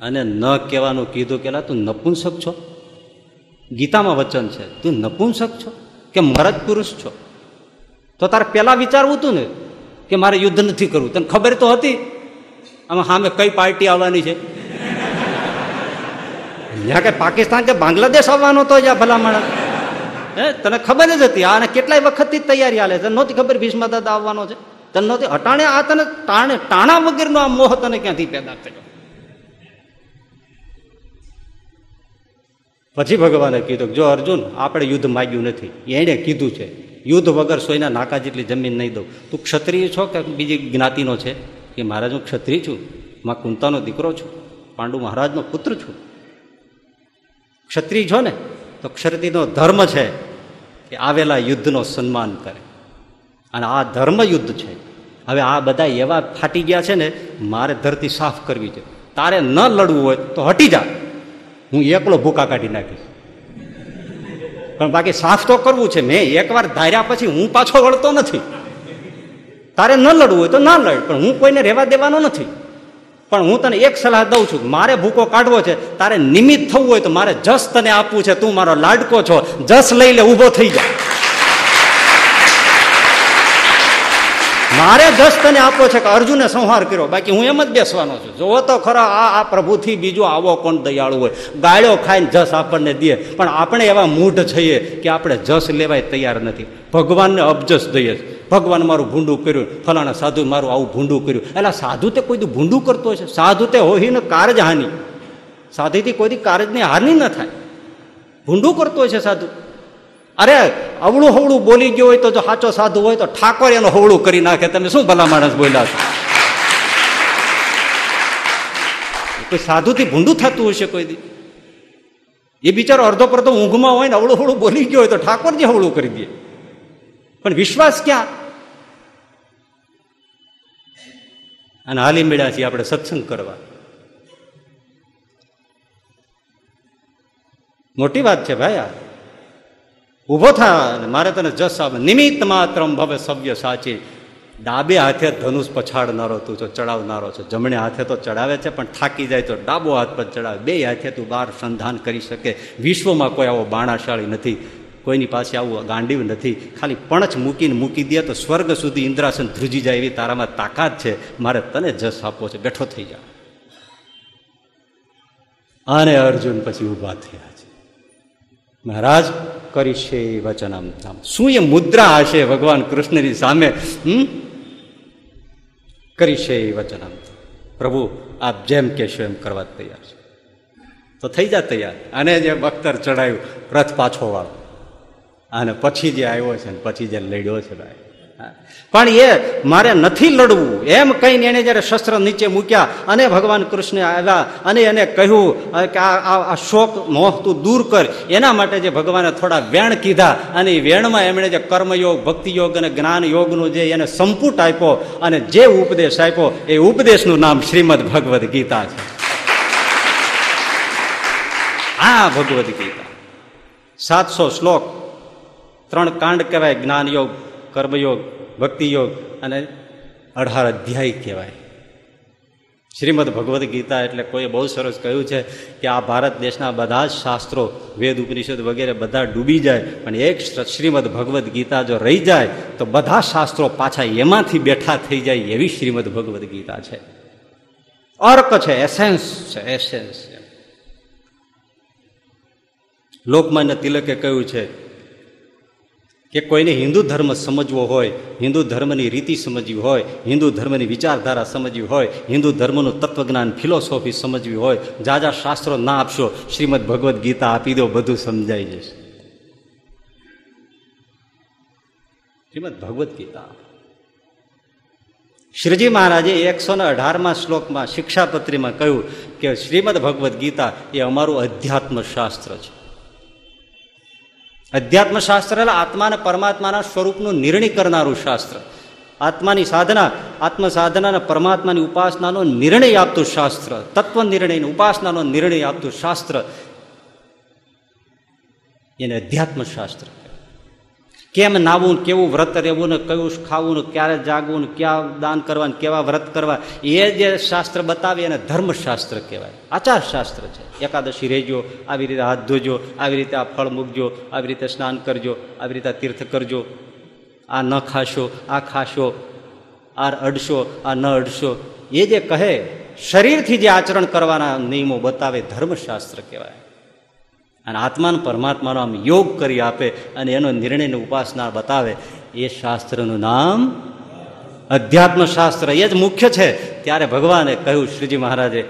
અને ન કહેવાનું કીધું કે તું નપુંસક છો? ગીતામાં વચન છે, તું નપુંસક છો? કે મરદ પુરુષ છો? તો તારે પહેલાં વિચારવું હતું ને કે મારે યુદ્ધ નથી કરવું. તને ખબર તો હતી? આમાં સામે કઈ પાર્ટી આવવાની છે? જ્યાં કે પાકિસ્તાન કે બાંગ્લાદેશ આવવાનો તો જ્યાં ભલામણ. હે, તને ખબર જ હતી? આને કેટલાય વખતથી તૈયારી હાલે તને નહોતી ખબર ભીષ્મ દાદા આવવાનો છે. તને નહોતી અટાણે આ તને ટાણે ટાણા વગરનો આ મોહ તને ક્યાંથી પેદા કર્યો પછી ભગવાને કીધું જો અર્જુન, આપણે યુદ્ધ માગ્યું નથી. એણે કીધું છે, યુદ્ધ વગર સોયના નાકા જેટલી જમીન નહીં દઉં. તું ક્ષત્રિય છો કે બીજી જ્ઞાતિનો છે? કે મહારાજ, હું ક્ષત્રિય છું? માં કુંતાનો દીકરો છું? પાંડુ મહારાજનો પુત્ર છું? ક્ષત્રિય છો ને? તો ક્ષત્રિયનો ધર્મ છે કે આવેલા યુદ્ધનો સન્માન કરે. અને આ ધર્મ યુદ્ધ છે. હવે આ બધા એવા ફાટી ગયા છે ને, મારે ધરતી સાફ કરવી છે. તારે ન લડવું હોય તો હટી જા. હું એકલો ભૂકા કાઢી નાખીશ. પણ બાકી સાફ તો કરવું છે. મેં એકવાર ધાર્યા પછી હું પાછો વળતો નથી. તારે ન લડવું હોય તો ના લડ, પણ હું કોઈને રહેવા દેવાનો નથી. પણ હું તને એક સલાહ દઉં છું. મારે ભૂકો કાઢવો છે. તારે નિમિત્ત થવું હોય તો મારે જસ તને આપવું છે. તું મારો લાડકો છો. જસ લઈ લે, ઊભો થઈ જા. મારે જસ તને આપો છે કે અર્જુને સંહાર કર્યો. બાકી હું એમ જ બેસવાનો છું. જોવો તો ખરા આ આ પ્રભુથી બીજો આવો કોણ દયાળુ હોય. ગાળ્યો ખાઈને જસ આપણને દે. પણ આપણે એવા મૂઢ છીએ કે આપણે જસ લેવાય તૈયાર નથી. ભગવાનને અબજસ દઈએ છે. ભગવાન મારું ભૂંડું કર્યું. ફલાણા સાધુ મારું આવું ભૂંડું કર્યું. એટલે સાધુ તે કોઈ ભૂંડું કરતો હશે? સાધુ તે હોહીને કારજ હાની સાધુથી કોઈ કારજની હાની ન થાય. ભૂંડું કરતો હશે સાધુ. અરે, અવળું હવળું બોલી ગયો હોય તો જો સાચો સાધુ હોય તો ઠાકોર એનું હવળું કરી નાખે. તમે શું ભલા માણસ બોલ્યા છો? કોઈ સાધુથી ભૂંડું થતું હશે કોઈ એ બિચારો અડધો પડધો ઊંઘમાં હોય ને અવળું હવળું બોલી ગયો હોય તો ઠાકોરજી હવળું કરી દે. પણ વિશ્વાસ ક્યાં? અને હાલી મળ્યા છીએ આપણે સત્સંગ કરવા. મોટી વાત છે ભાઈ આ. ઊભો થા મારે તને જસ આવે નિમિત્ત માત્ર ભવે સવ્ય સાચી. ડાબે હાથે ધનુષ પછાડનારો તું છો ચડાવનારો છો. જમણે હાથે તો ચડાવે છે, પણ થાકી જાય તો ડાબો હાથ પર ચડાવે. બે હાથે તું બહાર સંધાન કરી શકે. વિશ્વમાં કોઈ આવો બાણાશાળી નથી. કોઈની પાસે આવું ગાંડીવ નથી. ખાલી પણચ મૂકીને મૂકી દે તો સ્વર્ગ સુધી ઇન્દ્રાસન ધ્રુજી જાય એવી તારામાં તાકાત છે. મારે તને જસ આપવો છે. બેઠો થઈ જા. અને અર્જુન પછી ઊભા થયા છે. મહારાજ કરીશે વચનામ. નામ શું એ મુદ્રા હશે ભગવાન કૃષ્ણની સામે? હમ? કરીશે વચનામ. પ્રભુ, આપ જેમ કહેશો એમ કરવા તૈયાર છે. તો થઈ જા તૈયાર. અને જે બખ્તર ચડાયું, રથ પાછો વાળો. અને પછી જે આવ્યો છે ને, પછી જે લડ્યો છે ભાઈ. પણ એ મારે નથી લડવું. એમ કહીને એને જ્યારે શસ્ત્ર નીચે મૂક્યા અને ભગવાન કૃષ્ણ આવ્યા અને એને કહ્યું કે આ આ શોક મોહ તું દૂર કર. એના માટે જે ભગવાને થોડા વેણ કીધા અને એ વેણમાં એમણે જે કર્મયોગ, ભક્તિયોગ અને જ્ઞાન યોગનું જે એને સંપુટ આપ્યો અને જે ઉપદેશ આપ્યો, એ ઉપદેશનું નામ શ્રીમદ ભગવદ્ ગીતા છે. આ ભગવદ્ ગીતા. સાતસો શ્લોક, ત્રણ કાંડ કહેવાય જ્ઞાન યોગ કર્મયોગ ભક્તિ યોગ અને અઢાર અધ્યાય કહેવાય. શ્રીમદ ભગવદ્ ગીતા એટલે કોઈ બહુ સરસ કહ્યું છે કે આ ભારત દેશના બધા જ શાસ્ત્રો, વેદ, ઉપનિષદ વગેરે બધા ડૂબી જાય, પણ એક શ્રીમદ ભગવદ્ ગીતા જો રહી જાય, તો બધા શાસ્ત્રો પાછા એમાંથી બેઠા થઈ જાય એવી શ્રીમદ ભગવદ્ ગીતા છે. અર્ક છે, એસેન્સ છે એસેન્સ છે. લોકમાન્ય તિલકે કહ્યું છે કે કોઈને હિન્દુ ધર્મ સમજવો હોય, હિન્દુ ધર્મની રીતિ સમજવી હોય, હિન્દુ ધર્મની વિચારધારા સમજવી હોય, હિન્દુ ધર્મનું તત્વજ્ઞાન ફિલોસોફી સમજવી હોય, જાજા શાસ્ત્રો ના આપશો, શ્રીમદ ભગવદ્ ગીતા આપી દો, બધું સમજાઈ જશે. શ્રીમદ ભગવદ્ ગીતા. શ્રીજી મહારાજે એકસો ને અઢારમાં શ્લોકમાં શિક્ષાપત્રીમાં કહ્યું કે શ્રીમદ ભગવદ્ ગીતા એ અમારું અધ્યાત્મ શાસ્ત્ર છે. અધ્યાત્મ શાસ્ત્ર એટલે આત્મા પરમાત્માના સ્વરૂપનું નિર્ણય કરનારું શાસ્ત્ર. આત્માની સાધના આત્મ સાધના અને પરમાત્માની ઉપાસનાનો નિર્ણય આપતું શાસ્ત્ર તત્વ નિર્ણય ઉપાસનાનો નિર્ણય આપતું શાસ્ત્ર. એને અધ્યાત્મ શાસ્ત્ર કેમ નાવું કેવું વ્રત રહેવું ને કયું ખાવું ને ક્યારે જાગવું ને ક્યાં દાન કરવા ને કેવા વ્રત કરવા, એ જે શાસ્ત્ર બતાવે એને ધર્મશાસ્ત્ર કહેવાય. આચાર શાસ્ત્ર છે. એકાદશી રહેજો, આવી રીતે હાથ ધોજો, આવી રીતે આ ફળ મૂકજો, આવી રીતે સ્નાન કરજો, આવી રીતે તીર્થ કરજો. આ ન ખાશો, આ ખાશો આ અડશો, આ ન અડશો. એ જે કહે, શરીરથી જે આચરણ કરવાના નિયમો બતાવે ધર્મશાસ્ત્ર કહેવાય. અને આત્માન પરમાત્માનો આમ યોગ કરી આપે અને એનો નિર્ણયની ઉપાસના બતાવે, એ શાસ્ત્રનું નામ અધ્યાત્મ શાસ્ત્ર એ જ મુખ્ય છે. ત્યારે ભગવાને કહ્યું, શ્રીજી મહારાજે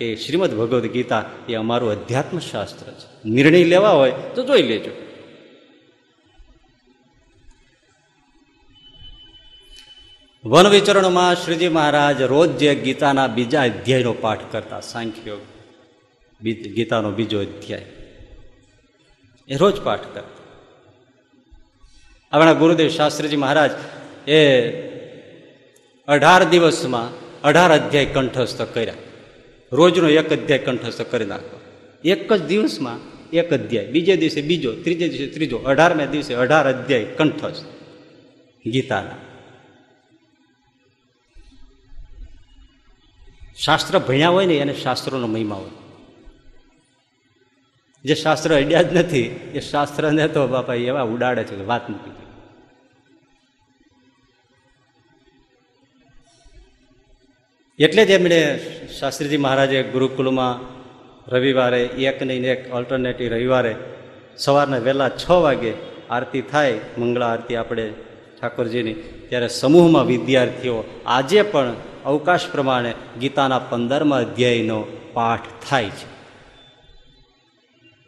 એ શ્રીમદ ભગવદ્ ગીતા એ અમારું અધ્યાત્મ શાસ્ત્ર છે. નિર્ણય લેવા હોય તો જોઈ લેજો. વન વિચરણમાં શ્રીજી મહારાજ રોજ જે ગીતાના બીજા અધ્યાયનો પાઠ કરતા સાંખ્યોગ ગીતાનો બીજો અધ્યાય. એ રોજ પાઠ કરતા આપણા ગુરુદેવ શાસ્ત્રીજી મહારાજ એ અઢાર દિવસમાં અઢાર અધ્યાય કંઠસ્થ કર્યા. રોજનો એક અધ્યાય કંઠસ્થ કરી નાખો. એક જ દિવસમાં એક અધ્યાય. બીજે દિવસે બીજો, ત્રીજે દિવસે ત્રીજો, અઢારમે દિવસે અઢાર અધ્યાય કંઠસ્થ. ગીતાના. શાસ્ત્ર ભણ્યા હોય ને એને શાસ્ત્રોનો મહિમા હોય. જે શાસ્ત્ર અડ્યા જ નથી, એ શાસ્ત્રને તો બાપા એવા ઉડાડે છે વાત મૂકી એટલે જ એમણે શાસ્ત્રીજી મહારાજે ગુરુકુલમાં રવિવારે એક નહીં એક ઓલ્ટરનેટિવ રવિવારે સવારના વહેલા છ વાગે આરતી થાય, મંગળા આરતી આપણે ઠાકોરજીની, ત્યારે સમૂહમાં વિદ્યાર્થીઓ આજે પણ અવકાશ પ્રમાણે ગીતાના પંદરમા અધ્યાયનો પાઠ થાય છે.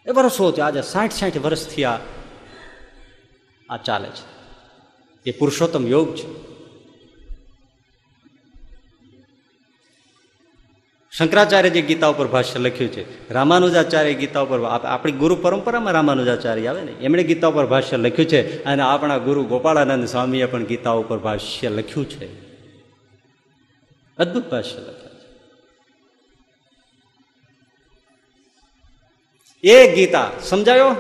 એ વર્ષો છે આજે સાઠ સાઠ વર્ષથી આ આ ચાલે છે. એ પુરુષોત્તમ યોગ છે. શંકરાચાર્ય જે ગીતા ઉપર ભાષ્ય લખ્યું છે, રામાનુજાચાર્ય ગીતા ઉપર આપણી ગુરુ પરંપરામાં રામાનુજાચાર્ય આવે ને, એમણે ગીતા ઉપર ભાષ્ય લખ્યું છે, અને આપણા ગુરુ ગોપાળાનંદ સ્વામીએ પણ ગીતા ઉપર ભાષ્ય લખ્યું છે. અદ્ભુત ભાષ્ય એ ગીતા, સમજાયો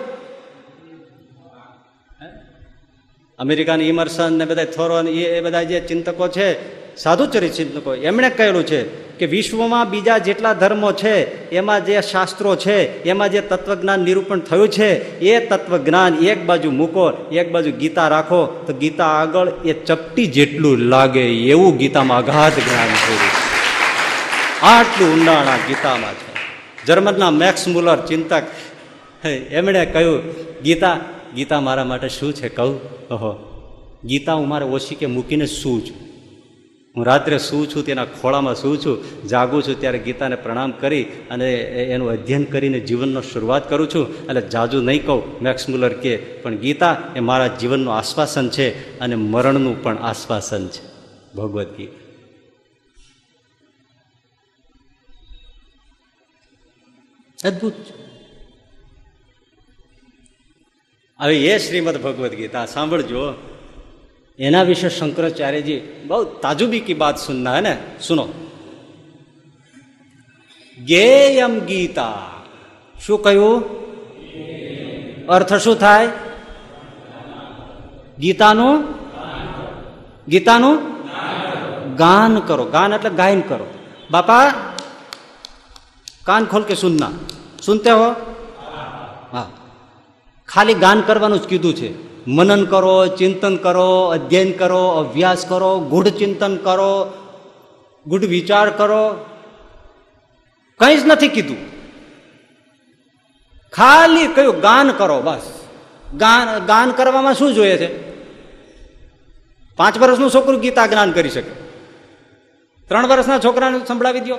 અમેરિકાની ઇમર્સન ને બધા થોરોન, એ બધા જે ચિંતકો છે, સાધુચરિત ચિંતકો, એમણે કહેલું છે કે વિશ્વમાં બીજા જેટલા ધર્મો છે, એમાં જે શાસ્ત્રો છે, એમાં જે તત્વજ્ઞાન નિરૂપણ થયું છે, એ તત્વજ્ઞાન એક બાજુ મૂકો, એક બાજુ ગીતા રાખો, તો ગીતા આગળ એ ચપટી જેટલું લાગે એવું ગીતામાં અગાધ જ્ઞાન થયું. આટલું ઊંડાણ આ ગીતામાં છે જર્મનના મેક્સ મુલર ચિંતક. એમણે કહ્યું, ગીતા ગીતા મારા માટે શું છે? કહું. ઓહો, ગીતા હું મારે ઓછી કે મૂકીને શું છું. હું રાત્રે શું છું, તેના ખોળામાં શું છું, જાગું છું, ત્યારે ગીતાને પ્રણામ કરી અને એનું અધ્યયન કરીને જીવનનો શરૂઆત કરું છું. એટલે જાજુ નહીં કહું, મેક્સ મુલર કે, પણ ગીતા એ મારા જીવનનું આશ્વાસન છે અને મરણનું પણ આશ્વાસન છે. ભગવદ્ ગીતા. અદ્ભુત છે. હવે એ શ્રીમદ ભગવદ્ ગીતા, સાંભળજો. એના વિશે શંકરાચાર્યજી બહુ તાજુબી કી બાત સુનના હે ને? સુનો. ગેયમ ગીતા. શું કહ્યું? અર્થ શું થાય? ગીતાનું? ગીતાનું? ગાન કરો. ગાન એટલે ગાયન કરો. બાપા કાન ખોલ કે સુનના સુનતે હો? હા. ખાલી ગાન કરવાનું જ કીધું છે. મનન કરો, ચિંતન કરો, અધ્યયન કરો, અભ્યાસ કરો, ગુઢ ચિંતન કરો, ગુઢ વિચાર કરો. કંઈ જ નથી કીધું. ખાલી કયું ગાન કરો, બસ. ગાન ગાન કરવામાં શું જોઈએ છે? પાંચ વર્ષનું છોકરું ગીતા જ્ઞાન કરી શકે. ત્રણ વર્ષના છોકરાને સંભળાવી દો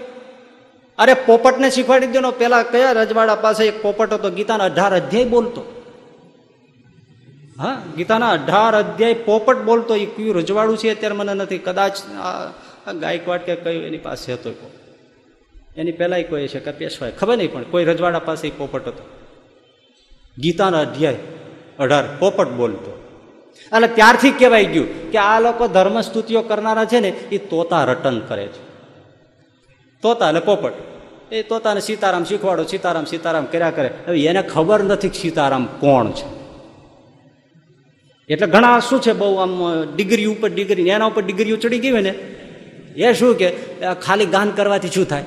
અરે પોપટને શીખવાડી દો ને પેલા કયા રજવાડા પાસે એક પોપટ હતો? ગીતાના અઢાર અધ્યાય બોલતો. હા, ગીતાના અઢાર અધ્યાય પોપટ બોલતો. એ કયું રજવાડું છે અત્યારે મને નથી. કદાચ ગાયકવાડ કે કયું એની પાસે હતો. એની પહેલાં કોઈ છે, કે પેશવાય. ખબર નહીં પણ કોઈ રજવાડા પાસે પોપટ હતો. ગીતાના અધ્યાય અઢાર પોપટ બોલતો. એટલે ત્યારથી કહેવાય ગયું કે આ લોકો ધર્મ સ્તુતિઓ કરનારા છે ને એ તોતા રટન કરે છે. તોતા અને પોપટ. એ તોતાને સીતારામ શીખવાડો, સીતારામ સીતારામ કર્યા કરે. હવે એને ખબર નથી સીતારામ કોણ છે. એટલે ઘણા શું છે, બહુ આમ ડિગ્રી ઉપર ડિગ્રી એના ઉપર ડિગ્રીઓ ચડી ગઈ હોય ને, એ શું કે ખાલી ગાન કરવાથી શું થાય?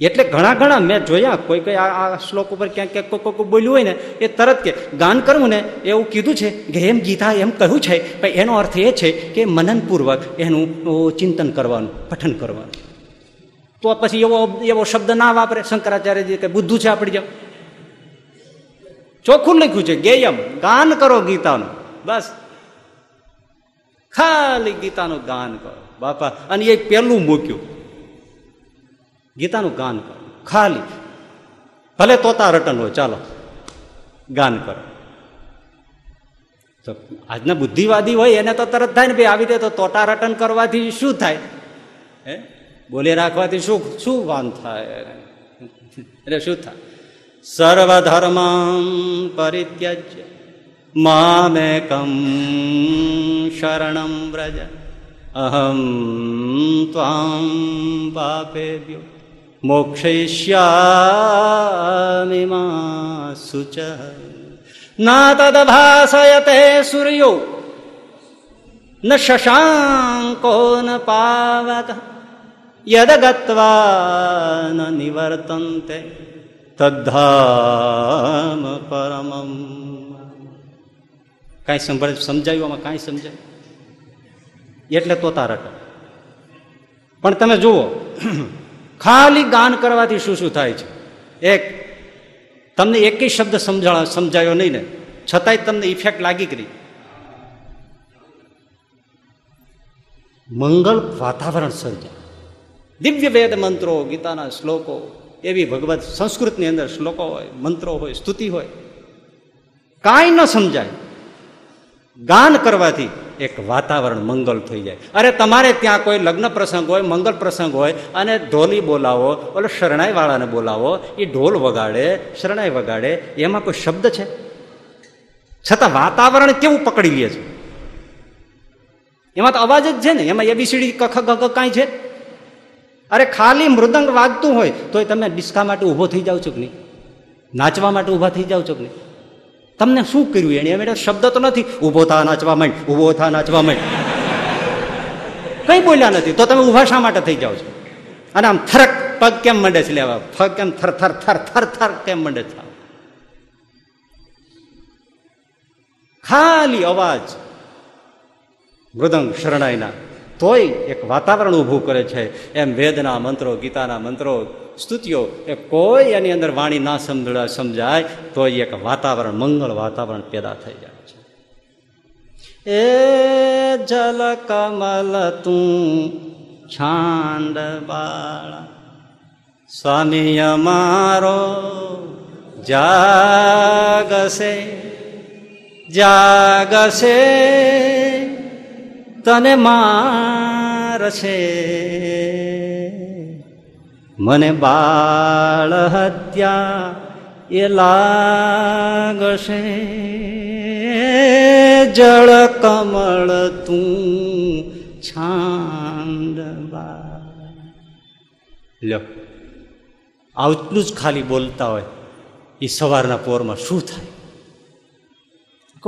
એટલે ઘણા ઘણા મેં જોયા, કોઈ કોઈ આ શ્લોક ઉપર ક્યાંક ક્યાંક કોઈ કોઈ બોલ્યું હોય ને, એ તરત કે, ગાન કરવું ને, એવું કીધું છે કે એમ ગીતા એમ કહ્યું છે, પણ એનો અર્થ એ છે કે મનનપૂર્વક એનું ચિંતન કરવાનું, પઠન કરવાનું. તો પછી એવો એવો શબ્દ ના વાપરે, શંકરાચાર્યજી કે, બુદ્ધું છે આપણી જેમ. ચોખ્ખું લખ્યું છે, ગેયમ, ગાન કરો ગીતાનું. બસ. ખાલી ગીતાનું ગાન કરો. બાપા, અને એ પેલું મૂક્યું. ગીતાનું ગાન કરો. ખાલી. ભલે તોતા રટન હોય, ચાલો. ગાન કરો. તો આજના બુદ્ધિવાદી હોય, એને તો તરત થાય ને ભાઈ આવી રીતે તો તોટા રટન કરવાથી શું થાય? હે? બોલે રાખવાથી શું શું વાન થાય? એટલે શું થાય? સર્વધર્મ પરિત્યજ્ય મામેકમ શરણમ વ્રજ અહમ ત્વામ પાપેભ્યો મોક્ષયિષ્યામિ મા શુચ ના તદભાસયતે સૂર્યો ન શશાંકો ન પાવક યદ ગત્વા ન નિવર્તન્તે તદ્ધામ પરમમ કાંઈ સંભળ સમજાયું આમાં કાંઈ સમજાય એટલે તોતા રટ પણ તમે જુઓ ખાલી ગાન કરવાથી શું શું થાય છે? એક, તમને એકેય શબ્દ સમજા સમજાયો નહીં ને, છતાંય તમને ઇફેક્ટ લાગી ગઈ મંગળ વાતાવરણ સર્જાય દિવ્ય વેદ મંત્રો, ગીતાના શ્લોકો, એવી ભગવત સંસ્કૃતની અંદર શ્લોકો હોય, મંત્રો હોય, સ્તુતિ હોય. કાંઈ ન સમજાય. ગાન કરવાથી એક વાતાવરણ મંગલ થઈ જાય. અરે તમારે ત્યાં કોઈ લગ્ન પ્રસંગ હોય, મંગલ પ્રસંગ હોય, અને ઢોલી બોલાવો, ઓલો શરણાઈવાળાને બોલાવો એ ઢોલ વગાડે, શરણાઈ વગાડે, એમાં કોઈ શબ્દ છે? છતાં વાતાવરણ કેવું પકડી લે છે? એમાં તો અવાજ જ છે ને, એમાં એબીસીડી કખ ગખ કાંઈ છે? અરે ખાલી મૃદંગ વાગતું હોય, તોય તમે ડિસ્કા માટે ઊભો થઈ જાવ છો કે નહીં? નાચવા માટે ઊભા થઈ જાવ છો કે નહીં? તમને શું કર્યું એને એમ શબ્દ તો નથી. ઊભો થા, નાચવા માંડ. ઊભો થા, નાચવા માંડ. કઈ બોલ્યા નથી. તો તમે ઊભા શા માટે થઈ જાઓ છો? અને આમ થરક, પગ કેમ મંડે છે લેવા? પગ કેમ થર થર થર થર થર કેમ મંડે છે? ખાલી અવાજ મૃદંગ શરણાઈના. તોય એક વાતાવરણ ઊભું કરે છે. એમ વેદના મંત્રો, ગીતાના મંત્રો, સ્તુતિઓ, એ કોઈ એની અંદર વાણી ના સમજડા સમજાય તો એક વાતાવરણ, મંગળ વાતાવરણ પેદા થઈ જાય છે. એ જલ કમલ તું છાંડ બાળા સ્વામી અમારો જાગશે જાગશે. તને મારશે. મને બાળ હત્યા એ લાગશે. જળ કમળ તું છાંદ લ્યો આટલું જ ખાલી બોલતા હોય એ સવારના પોરમાં શું થાય?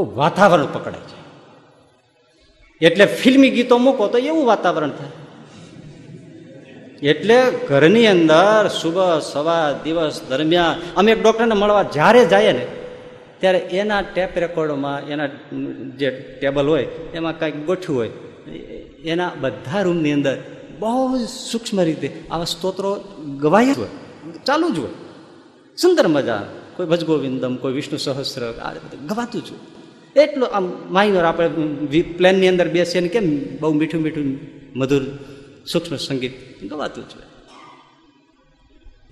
વાતાવરણ પકડાય છે એટલે ફિલ્મી ગીતો મૂકો તો એવું વાતાવરણ થાય. એટલે ઘરની અંદર સુબહ સવાર દિવસ દરમિયાન અમે એક ડૉક્ટરને મળવા જ્યારે જાય ને, ત્યારે એના ટેપ રેકોર્ડમાં, એના જે ટેબલ હોય, એમાં કાંઈક ગોઠ્યું હોય, એના બધા રૂમની અંદર બહુ જ સૂક્ષ્મ રીતે આવા સ્તોત્રો ગવાય જ હોય, ચાલુ જ હોય. સુંદર મજા કોઈ ભજગોવિંદમ, કોઈ વિષ્ણુ સહસ્ત્ર આ બધું ગવાતું જ હોય. એટલું આમ માઇનોર આપણે પ્લેનની અંદર બેસીએ ને કેમ બહુ મીઠું મીઠું મધુર સૂક્ષ્મ સંગીત ગવાતું છે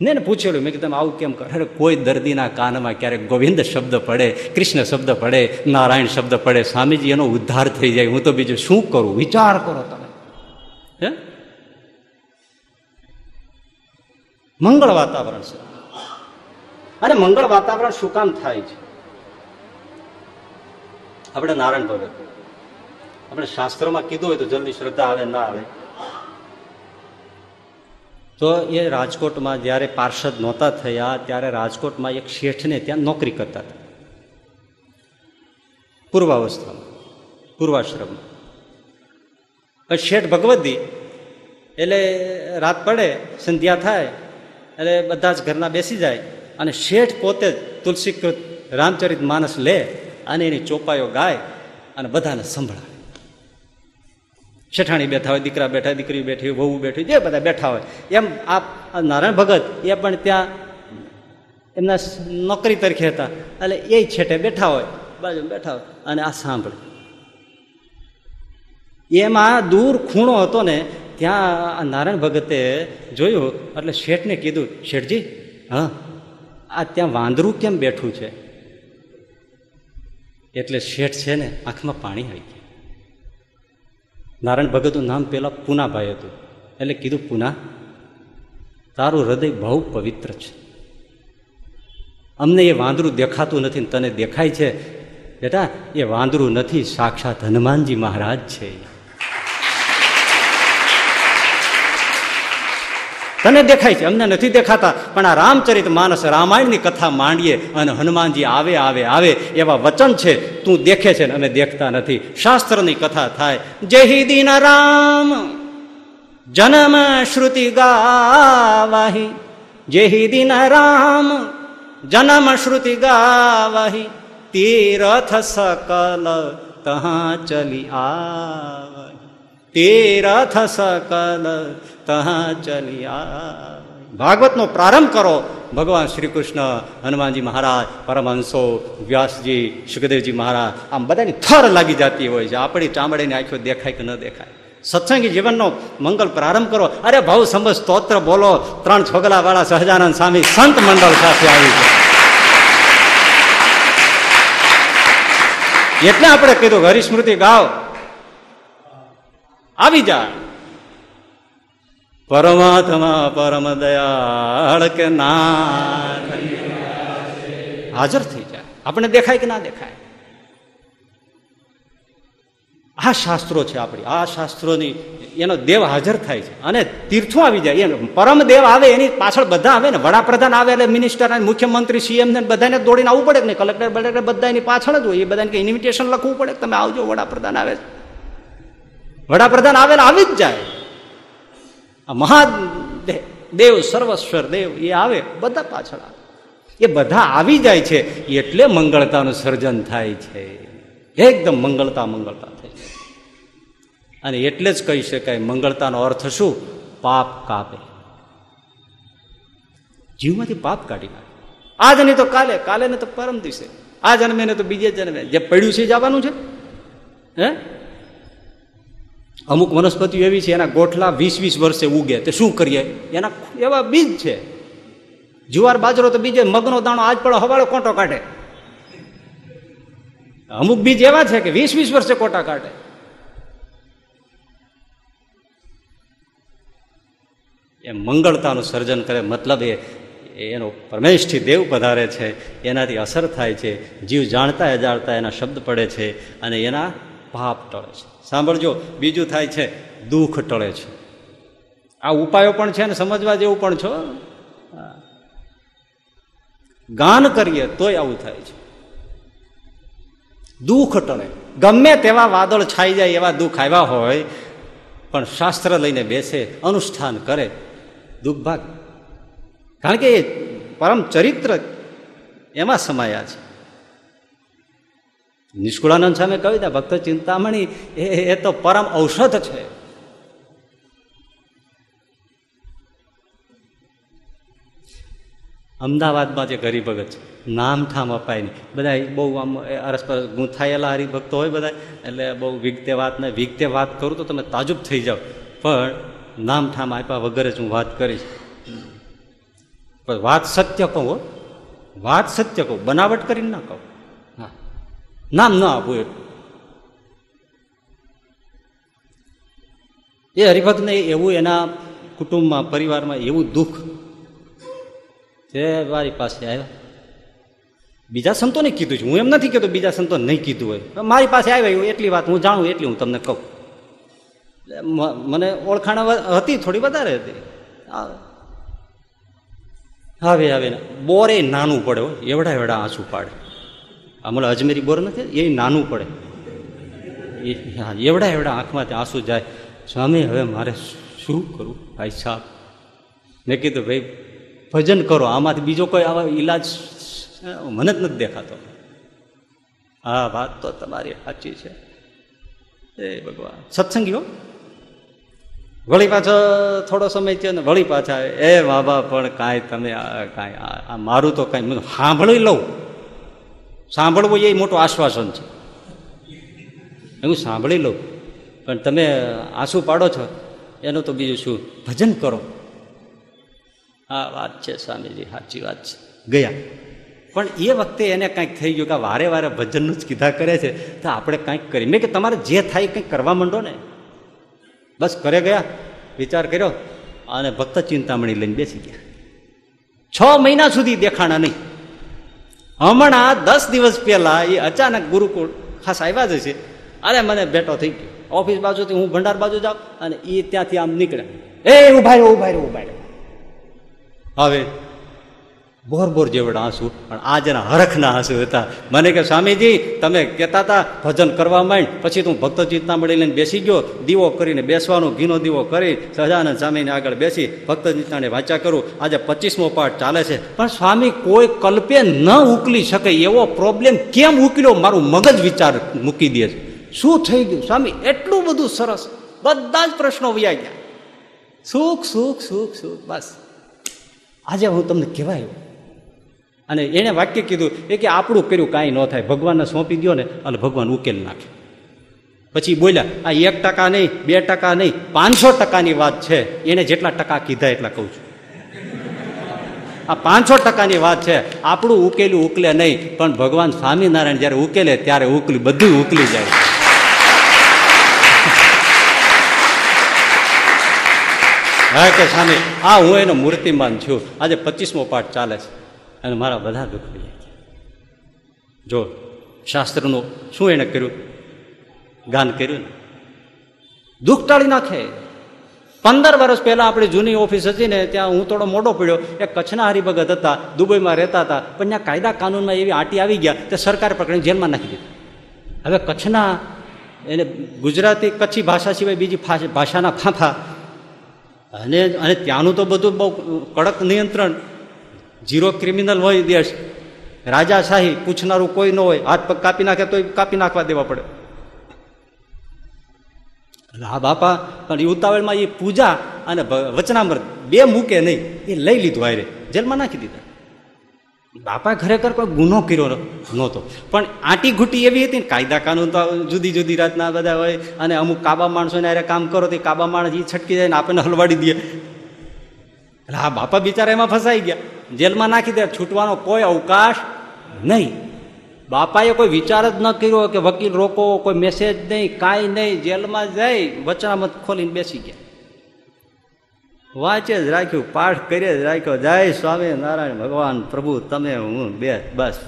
ને ને પૂછેલું મેં કીધું આવું કેમ કરે? કોઈ દર્દીના કાનમાં ક્યારેક ગોવિંદ શબ્દ પડે, કૃષ્ણ શબ્દ પડે, નારાયણ શબ્દ પડે, સ્વામીજી એનો ઉદ્ધાર થઈ જાય. હું તો બીજું શું કરું? વિચાર કરો તમે. હે? મંગળ વાતાવરણ છે. અને મંગળ વાતાવરણ શું કામ થાય છે? આપણે નારાયણ ભગત. આપણે શાસ્ત્રોમાં કીધું હોય તો જલ્દી શ્રદ્ધા આવે, ના આવે. તો એ રાજકોટમાં જ્યારે પાર્ષદ નહોતા થયા, ત્યારે રાજકોટમાં એક શેઠને ત્યાં નોકરી કરતા હતા. પૂર્વાવસ્થામાં, પૂર્વાશ્રમમાં. શેઠ ભગવતી, એટલે રાત પડે, સંધ્યા થાય, એટલે બધા જ ઘરના બેસી જાય, અને શેઠ પોતે જ તુલસીકૃત રામચરિત માનસ લે અને એની ચોપાઈઓ ગાય અને બધાને સંભળાવે. શેઠાણી બેઠા હોય, દીકરા બેઠા, દીકરી બેઠી વહુ બેઠી જે બધા બેઠા હોય, એમ આ નારાયણ ભગત એ પણ ત્યાં એમના નોકરી તરીકે હતા. એટલે એ છેટે બેઠા હોય બાજુ બેઠા હોય અને આ સાંભળે. એમાં દૂર ખૂણો હતો ને, ત્યાં નારાયણ ભગતે જોયું, એટલે શેઠને કીધું, શેઠજી, હા, આ ત્યાં વાંદરું કેમ બેઠું છે? એટલે શેઠ છે ને આંખમાં પાણી આવી ગયા. નારાયણ ભગતનું નામ પેલા પૂનાભાઈ હતું. એટલે કીધું, પૂના, તારું હૃદય બહુ પવિત્ર છે. અમને એ વાંદરું દેખાતું નથી તને દેખાય છે. બેટા, એ વાંદરું નથી, સાક્ષાત હનુમાનજી મહારાજ છે. તને દેખાય છે, અમને નથી દેખાતા, પણ આ રામચરિત માનસ રામાયણની કથા માંડીએ અને હનુમાનજી આવે આવે આવે એવા વચન છે, તું દેખે છે ને અમે દેખતા નથી. શાસ્ત્રની કથા થાય, જય દિન રામ, જન્મ શ્રુતિ ગાવાહી. જય દિન રામ, જન્મ શ્રુતિ ગાવાહી. તીરથ સકલ તહા ચલી તીરથ સકલ તહા ચલિયા. ભાગવતનો પ્રારંભ કરો. ભગવાન શ્રી કૃષ્ણ હનુમાનજી મહારાજ, પરમહંસો, વ્યાસજી, સુખદેવજી મહારાજ, આમ બધાની થર લાગી જતી હોય છે. આપણી ચામડીની આંખો દેખાય કે ન દેખાય. સત્સંગી જીવનનો મંગલ પ્રારંભ કરો. અરે ભાવ સમજ સ્તોત્ર બોલો. ત્રણ છોગલા વાળા સહજાનંદ સ્વામી સંત મંડળ સાથે આવી છે એટલે આપણે કીધું હરિસ્મૃતિ ગાવ. આવી જા પરમાત્મા પરમ દયાળ કે ના હાજર થઈ જાય. આપણે દેખાય કે ના દેખાય? આ શાસ્ત્રો છે આપણી. આ શાસ્ત્રોની એનો દેવ હાજર થાય છે. અને તીર્થો આવી જાય. એમ પરમ દેવ આવે, એની પાછળ બધા આવે ને. વડાપ્રધાન આવે એટલે મિનિસ્ટર મુખ્યમંત્રી સીએમ ને, બધાને દોડીને આવવું પડે ને કલેક્ટર બલેક્ટર બધા એની પાછળ જ હોય. એ બધાને ઇન્વિટેશન લખવું પડે તમે આવજો, વડાપ્રધાન આવે. વડાપ્રધાન આવે ને આવી જ જાય. આ મહા દેવ, સર્વસ્વર દેવ એ આવે બધા પાછળ આવે. એ બધા આવી જાય છે એટલે મંગળતાનું સર્જન થાય છે. એકદમ મંગળતા મંગળતા થાય છે. અને એટલે જ કહી શકાય મંગળતાનો અર્થ શું? પાપ કાપે. જીવમાંથી પાપ કાઢી નાખે. આજ નહીં તો કાલે કાલે ને તો પરમ દિવસે. આ જન્મે ને તો બીજે જન્મે. જે પડ્યું છે જવાનું છે. હે? અમુક વનસ્પતિઓ એવી છે, એના ગોઠલા વીસ વીસ વર્ષે ઉગે. તે શું કરીએ? એના એવા બીજ છે. જુવાર બાજરો તો બીજે મગનો દાણો આજ પણ હવાળો કોટો કાઢે. અમુક બીજ એવા છે કે વીસ વીસ વર્ષે કોટા કાઢે. એ મંગળતાનું સર્જન કરે, મતલબ એ એનો પરમેશથી દેવ પધારે છે, એનાથી અસર થાય છે, જીવ જાણતા અજાણતા એના શબ્દ પડે છે, અને એના પાપ ટળે છે. સાંભળજો, બીજું થાય છે, દુઃખ ટળે છે. આ ઉપાયો પણ છે ને, સમજવા જેવું પણ છો? ગાન કરીએ તોય આવું થાય છે. દુઃખ ટળે. ગમે તેવા વાદળ છાઈ જાય એવા દુઃખ આવ્યા હોય, પણ શાસ્ત્ર લઈને બેસે, અનુષ્ઠાન કરે દુઃખ ભાગ કારણ કે એ પરમ ચરિત્ર એમાં સમાયા છે. નિષ્કુળાનંદ સામે કવિતા ભક્ત ચિંતામણી એ તો પરમ ઔષધ છે. અમદાવાદમાં જે હરિભગત છે, નામ ઠામ અપાય નહીં. બધા બહુ આમ અરસપરસ ગૂંથાયેલા હરિભક્તો હોય બધા એટલે બહુ વિગતે વાત ને વિગતે વાત કરું તો તમે તાજુબ થઈ જાઓ. પણ નામ ઠામ આપ્યા વગર જ હું વાત કરીશ. પણ વાત સત્ય કહું વાત સત્ય કહું. બનાવટ કરીને ના કહું. નામ ન આપવું એટલું એ હરિભક્તને એવું એના કુટુંબમાં પરિવારમાં એવું દુઃખ તે મારી પાસે આવ્યા બીજા સંતોને કીધું છે હું એમ નથી કહેતો બીજા સંતો નહીં કીધું હોય મારી પાસે આવ્યા એવું એટલી વાત હું જાણું એટલી હું તમને કહું. મને ઓળખાણ હતી, થોડી વધારે હતી. હવે હવે બોરે નાનું પડે એવડા એવડા આંસુ પાડે. આમાં અજમેરી બોર નથી એ નાનું પડે. હા, એવડા એવડા આંખમાંથી આંસુ જાય. સ્વામી, હવે મારે શું કરું? ભાઈ સાહેબ મેં કીધું, ભાઈ, ભજન કરો, આમાંથી બીજો કોઈ આવા ઈલાજ, મને જ નથી દેખાતો. હા વાત તો તમારી સાચી છે. એ ભગવાન. સત્સંગીઓ વળી પાછો થોડો સમય થયો ને વળી પાછા, એ બાબા, પણ કાંઈ તમે કાંઈ મારું તો કાંઈ સાંભળી લઉં. સાંભળવું એ મોટું આશ્વાસન છે. હું સાંભળી લઉં. પણ તમે આંસુ પાડો છો, એનું તો બીજું શું? ભજન કરો. હા વાત છે સ્વામીજી, સાચી વાત છે. ગયા. પણ એ વખતે એને કંઈક થઈ ગયું કે વારે વારે ભજનનું જ કીધા કરે છે, તો આપણે કંઈક કરીએ મેં કે તમારે જે થાય કંઈક કરવા માંડો ને. બસ કરે ગયા, વિચાર કર્યો, અને ભક્ત ચિંતામણી લઈને બેસી ગયા. છ મહિના સુધી દેખાણા નહીં. હમણાં દસ દિવસ પહેલા એ અચાનક ગુરુકુળ ખાસ આવ્યા જ છે અરે, મને બેઠો થઈ ગયો. ઓફિસ બાજુથી હું ભંડાર બાજુ જાઉં અને એ ત્યાંથી આમ નીકળે. એ, ઊભા રહ્યો ઊભા રહ્યો ઊભા રહ્યો. હવે બોર બોર જેવડા આંસુ. પણ આ જેના હરખના આંસુ હતા. મને કે, સ્વામીજી, તમે કહેતા હતા ભજન કરવા માંડ. પછી તું ભક્ત ચિંતા મળી લઈને બેસી ગયો. દીવો કરીને બેસવાનો, ઘીનો દીવો કરી સહજાનંદ સ્વામીને આગળ બેસી ભક્ત ચિંતાને વાંચા કરું. આજે પચીસમો પાઠ ચાલે છે. પણ સ્વામી, કોઈ કલ્પે ન ઉકલી શકે એવો પ્રોબ્લેમ કેમ ઉકલ્યો? મારું મગજ વિચાર મૂકી દે છે. શું થઈ ગયું? સ્વામી, એટલું બધું સરસ. બધા જ પ્રશ્નો વ્યાઈ ગયા. સુખ સુખ સુખ સુખ. બસ. આજે હું તમને કહેવાય. અને એણે વાક્ય કીધું એ કે આપણું કર્યું કાંઈ ન થાય. ભગવાનને સોંપી દો ને એટલે ભગવાન ઉકેલ નાખે. પછી બોલ્યા, આ એક ટકા નહીં, બે ટકા નહીં, પાંચસો ટકાની વાત છે. એને જેટલા ટકા કીધા એટલા કહું છું. આ પાંચસો ટકાની વાત છે. આપણું ઉકેલું ઉકલે નહીં, પણ ભગવાન સ્વામિનારાયણ જ્યારે ઉકેલે ત્યારે ઉકલી, બધું ઉકલી જાય હા કે સ્વામી, આ હું એનો મૂર્તિમાન છું. આજે પચીસમો પાઠ ચાલે છે. અને મારા બધા દુઃખ લઈ જો શાસ્ત્રનું શું એણે કર્યું? ગાન કર્યું ને? દુઃખ ટાળી નાખે. પંદર વર્ષ પહેલા આપણી જૂની ઓફિસ હતી ને, ત્યાં હું થોડો મોટો પડ્યો. એ કચ્છના હરિભગત હતા, દુબઈમાં રહેતા હતા, પણ ત્યાં કાયદા કાનૂનમાં એવી આંટી આવી ગયા તે સરકારે પકડીને જેલમાં નાખી દીધા. હવે કચ્છના, એને ગુજરાતી કચ્છી ભાષા સિવાય બીજી ભાષાના ફાંફા. અને અને ત્યાંનું તો બધું બહુ કડક નિયંત્રણ. જીરો ક્રિમિનલ હોય દેશ રાજાશાહી પૂછનારું કોઈ ન હોય, હાથ પગ કાપી નાખે તો કાપી નાખવા દેવા પડે. હા બાપા, પણ એ ઉતાવળમાં એ પૂજા અને વચનામૃત બે મૂકે નહીં, એ લઈ લીધું આયરે જેલમાં નાખી દીધા. બાપા ખરેખર કોઈ ગુનો કર્યો નહોતો. પણ આટી ઘૂટી એવી હતી ને, કાયદા કાનૂન તો જુદી જુદી રાતના બધા હોય, અને અમુક કાબા માણસોને અરે કામ કરો તો કાબા માણસ એ છટકી જાય ને આપણને હલવાડી દે. એટલે હા બાપા બિચારા એમાં ફસાઈ ગયા. જેલમાં નાખી દે, છૂટવાનો કોઈ અવકાશ નહીં. બાપાએ કોઈ વિચાર જ ન કર્યો કે વકીલ રોકો, કોઈ મેસેજ નહીં, કાંઈ નહીં, જેલમાં જઈ વચનામત ખોલીને બેસી ગયા. વાંચે જ રાખ્યું, પાઠ કરીએ જ રાખ્યો, જય સ્વામી નારાયણ ભગવાન પ્રભુ, તમે હું બે, બસ.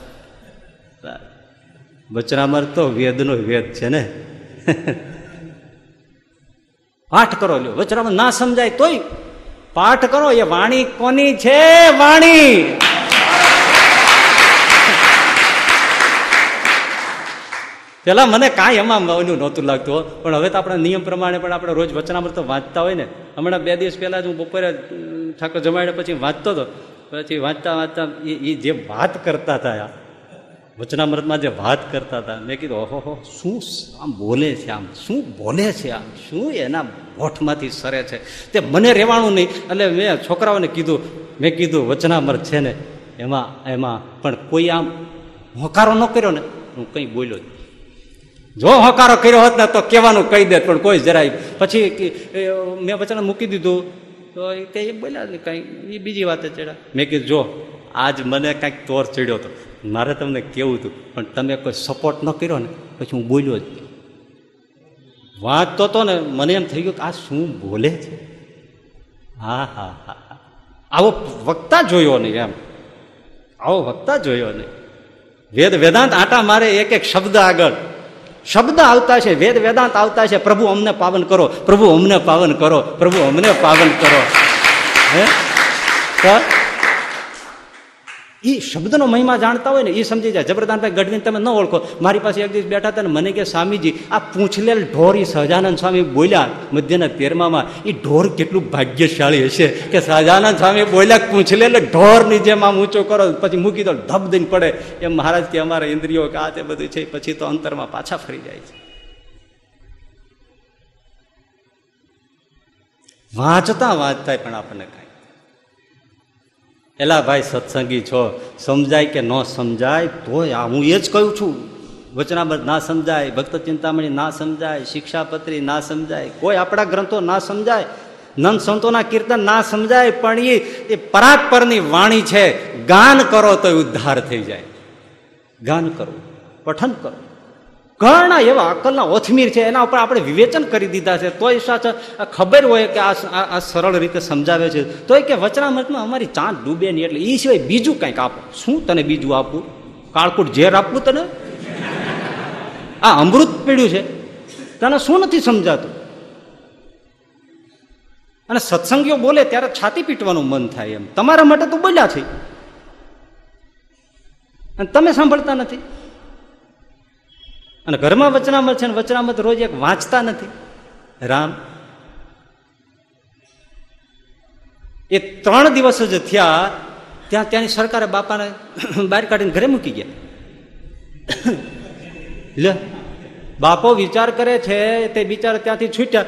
વચનામર તો વેદનો વેદ છે ને? પાઠ કરો લ્યો વચનામર ના સમજાય તોય પાઠ કરો, એ વાણી કોની છે? વાણી. પેલા મને કાંઈ એમાં ઓલું નહોતું લાગતું પણ હવે તો આપણા નિયમ પ્રમાણે પણ આપણે રોજ વચનામૃત વાંચતા હોય ને. હમણાં બે દિવસ પહેલા જ હું બપોરે ઠાકોર જમાડ્યા પછી વાંચતો હતો. પછી વાંચતા વાંચતા એ જે વાત કરતા હતા વચનામૃતમાં જે વાત કરતા હતા, મેં કીધું, ઓહો શું આમ બોલે છે આમ? શું બોલે છે આમ? શું એના હોઠમાંથી સરે છે. તે મને રહેવાનું નહીં. એટલે મેં છોકરાઓને કીધું, મેં કીધું, વચનામર છે ને, એમાં એમાં, પણ કોઈ આમ હોકારો ન કર્યો ને? હું કંઈ બોલ્યો જ જો હોકારો કર્યો હોત ને, તો કહેવાનું કહી દે પણ કોઈ જરાય. પછી મેં વચન મૂકી દીધું. તો તે બોલ્યા કાંઈ. એ બીજી વાત ચડ્યા. મેં કીધું, જો, આજ મને કાંઈક તોર ચડ્યો હતો મારે તમને કેવું હતું, પણ તમે કોઈ સપોર્ટ ન કર્યો ને? પછી હું બોલ્યો જ વાંચતો હતો ને મને એમ થઈ ગયું કે આ શું બોલે છે? હા હા હા. આવો વક્તા જોયો નહીં એમ. આવો વક્તા જોયો નહીં. વેદ વેદાંત આટા મારે એક એક શબ્દ આગળ. શબ્દ આવતા છે, વેદ વેદાંત આવતા છે. પ્રભુ અમને પાવન કરો, પ્રભુ અમને પાવન કરો, પ્રભુ અમને પાવન કરો. હે? એ શબ્દનો મહિમા જાણતા હોય ને એ સમજી જાય. જબરદાનભાઈ ગઢવીને તમે ન ઓળખો. મારી પાસે એક દિવસ બેઠા હતા ને, મને કે, સ્વામીજી, આ પૂંછલેલ ઢોર એ સહજાનંદ સ્વામી બોલ્યા મધ્યના તેરમામાં એ ઢોર કેટલું ભાગ્યશાળી હશે કે સહજાનંદ સ્વામી બોલ્યા, પૂંછલેલ ઢોરની જેમ આમ ઊંચો કરો. પછી મૂકી દો, ધબ દઈને પડે. એમ મહારાજ કે, અમારા ઇન્દ્રિયો કે આ તે બધું છે, પછી તો અંતરમાં પાછા ફરી જાય છે. વાંચતા વાંચતા પણ આપણને કાંઈ એલા ભાઈ સત્સંગી છો, સમજાય કે ન સમજાય, તોય આ હું એ જ કહું છું. વચનાબદ્ધ ના સમજાય, ભક્ત ચિંતામણી ના સમજાય, શિક્ષાપત્રી ના સમજાય, કોઈ આપણા ગ્રંથો ના સમજાય, નંદ સંતોના કીર્તન ના સમજાય, પણ એ પરાત્પરની વાણી છે. ગાન કરો તો ઉદ્ધાર થઈ જાય. ગાન કરો, પઠન કરો. ઘણા એવા અકલના ઓથમીર છે, એના ઉપર આપણે વિવેચન કરી દીધા છે. તોય સાચા ખબર હોય કે આ આ સરળ રીતે સમજાવે છે. તોય કે વચનામૃતમાં અમારી ચાંદ ડૂબે નહીં એટલે એ સિવાય બીજું કંઈક આપો. શું તને બીજું આપવું કાળકૂટ ઝેર આપવું તને? આ અમૃત પીડ્યું છે. તને શું નથી સમજાતું? અને સત્સંગીઓ બોલે ત્યારે છાતી પીટવાનું મન થાય એમ. તમારા માટે તો બોલ્યા છે. અને તમે સાંભળતા નથી. અને ઘરમાં વચનામત છે વચનામત રોજ એક વાંચતા નથી. રામ, એ ત્રણ દિવસ જ થયા, ત્યાં ત્યાંની સરકારે બાપાને બહાર કાઢીને ઘરે મૂકી ગયા. લે, બાપો વિચાર કરે છે, તે બિચારા ત્યાંથી છૂટ્યા.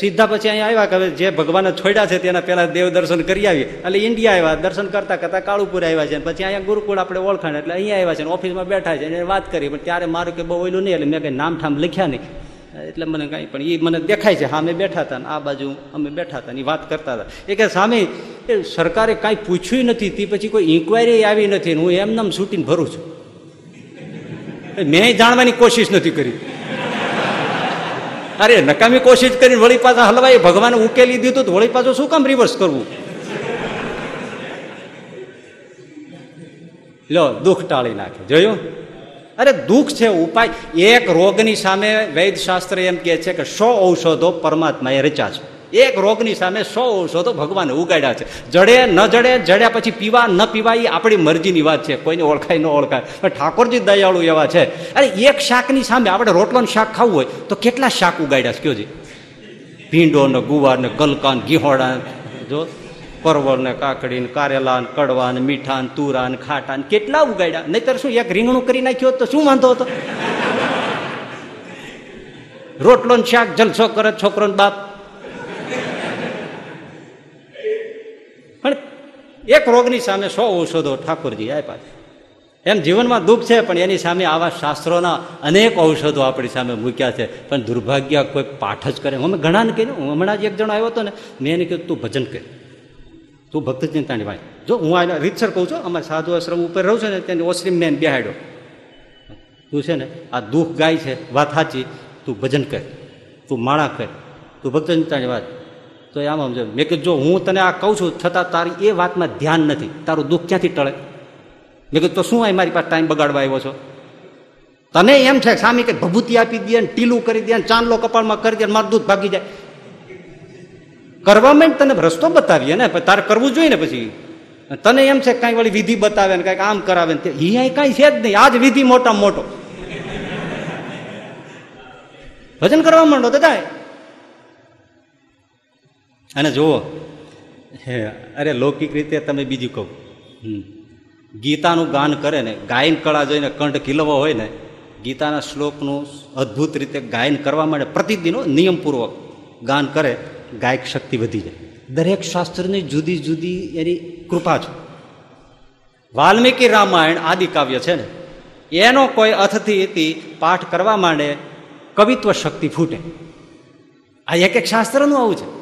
સીધા પછી અહીંયા આવ્યા કે હવે જે ભગવાને છોડ્યા છે તેના પહેલા દેવ દર્શન કરી આવીએ. એટલે ઇન્ડિયા આવ્યા, દર્શન કરતા કરતા કાળુપુર આવ્યા છે. પછી અહીંયા ગુરુકુળ આપણે ઓળખાણ, એટલે અહીંયા આવ્યા છે ઓફિસમાં બેઠા છે. એને વાત કરી, પણ ત્યારે મારું કે બહુ ઓયલું નહીં, એટલે મેં કંઈ નામ ઠામ લખ્યા નહીં. એટલે મને કાંઈ પણ એ મને દેખાય છે. હા, અમે બેઠા હતા આ બાજુ અમે બેઠા હતા એ વાત કરતા હતા. એ કે સામે, એ સરકારે કાંઈ પૂછ્યું નથી, તે પછી કોઈ ઇન્કવાયરી આવી નથી હું એમને છૂટીને ભરું છું. મેં જાણવાની કોશિશ નથી કરી. અરે નકામી કોશિશ કરીને વળી પાછા હલવાઈ ભગવાન ઉકેલી દીધું તો વળી પાછું શું કામ રિવર્સ કરવું? લો, દુઃખ ટાળી નાખે. જોયું? અરે દુઃખ છે, ઉપાય. એક રોગની સામે વૈદ્યશાસ્ત્ર એમ કહે છે કે સો ઔષધો પરમાત્માએ રચ્યા છે. એક રોગની સામે સો ઔષધો ભગવાને ઉગાડ્યા છે. જડે ન જડે, જડ્યા પછી પીવા ન પીવા એ આપણી મરજીની વાત છે. કોઈને ઓળખાય, ન ઓળખાય. પણ ઠાકોરજી દયાળુ એવા છે. અરે એક શાકની સામે આપણે રોટલાનું શાક ખાવું હોય તો કેટલા શાક ઉગાડ્યા છે? કયોજી ભીંડો ને ગુવાર ને ગલકા ને ઘીહોડા જો? પરવળ ને કાકડી ને કારેલા ને કડવા ને મીઠા ને તુરા ને ખાટા ને કેટલા ઉગાડ્યા? નહીતર શું એક રીંગણું કરી નાખ્યો તો શું વાંધો હતો? રોટલો શાક જલસો કરે, છોકરો બાપ પણ એક રોગની સામે સો ઔષધો ઠાકોરજી આપ્યા છે. એમ જીવનમાં દુઃખ છે, પણ એની સામે આવા શાસ્ત્રોના અનેક ઔષધો આપણી સામે મૂક્યા છે. પણ દુર્ભાગ્ય કોઈ પાઠ જ કરે. અમે ઘણાને કહ્યું હું હમણાં જ એક જણો આવ્યો હતો ને, મેં એને કીધું, તું ભજન કર. તું ભક્ત ચિંતાની ભાઈ. જો હું આ રીતસર કહું છું, અમારે સાધુ આશ્રમ ઉપર રહું છું ને, તેને ઓશ્રીમ મેન બેહાડ્યો. તું છે ને, આ દુઃખ ગાય છે. વાત સાચી. તું ભજન કર. તું માળા કર. તું ભક્ત ચિંતાની વાત તો આમ સમજો. મેં કીધું, જો હું તને આ કહું છું, છતાં તારી એ વાતમાં ધ્યાન નથી. તારું દુઃખ ક્યાંથી ટળે? મેં કીધું, તો શું આ મારી પાસે ટાઈમ બગાડવા આવ્યો છો? તને એમ છે, સામે કે ભભૂતિ આપી દે ને ટીલું કરી દે ચાંદલો કપાળમાં કરી દે મારું દૂધ ભાગી જાય. કરવામાં તને રસ્તો બતાવીએ ને તારે કરવું જોઈએ ને પછી. તને એમ છે, કાંઈ વળી વિધિ બતાવે ને કાંઈક આમ કરાવે ને અહીંયા કાંઈ છે જ નહીં. આજ વિધિ મોટા મોટો. ભજન કરવા માંડો જાય. અને જુઓ, હે, અરે લૌકિક રીતે તમે બીજું કહું. ગીતાનું ગાન કરે ને, ગાયન કળા જોઈને કંઠ ખીલવો હોય ને, ગીતાના શ્લોકનું અદ્ભુત રીતે ગાયન કરવા માટે પ્રતિદિનો નિયમપૂર્વક ગાન કરે, ગાયક શક્તિ વધી જાય. દરેક શાસ્ત્રની જુદી જુદી એની કૃપા છે. વાલ્મીકી રામાયણ આદિ કાવ્ય છે ને, એનો કોઈ અર્થથી પાઠ કરવા માંડે કવિત્વ શક્તિ ફૂટે. આ એક એક શાસ્ત્રનું આવું છે.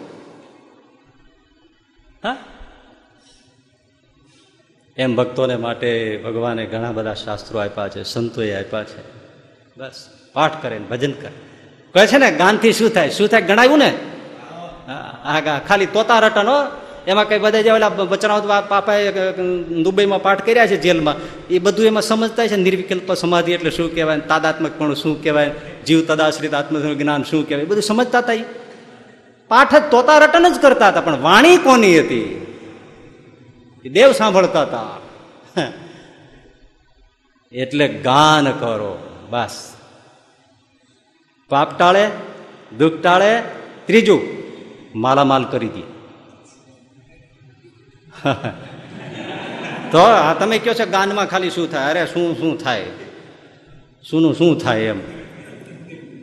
એમ ભક્તોને માટે ભગવાને ઘણા બધા શાસ્ત્રો આપ્યા છે, સંતોએ આપ્યા છે. બસ, પાઠ કરે ને ભજન કરે. કહે છે ને, ગાનથી શું થાય? શું થાય? ગણાયું ને? હા ખાલી તોતા રટનો એમાં કઈ બધા જે ઓલા બચરાઓ પાપાએ દુબઈમાં પાઠ કર્યા છે જેલમાં. એ બધું એમાં સમજતા છે નિર્વિકલ્પ સમાધિ એટલે શું કહેવાય? તાદાત્મક પણ શું કહેવાય? જીવ તદાશ્રિત આત્મ જ્ઞાન શું કહેવાય? બધું સમજતા હતા પાઠ જ તોતા રટન જ કરતા હતા, પણ વાણી કોની હતી? દેવ સાંભળતા હતા એટલે ગાન કરો, બસ. પાપ ટાળે, દુઃખ ટાળે, ત્રીજું માલામાલ કરી દે. તો આ તમે કહો છો ગાનમાં ખાલી શું થાય? અરે શું શું થાય? શુંનું શું થાય એમ?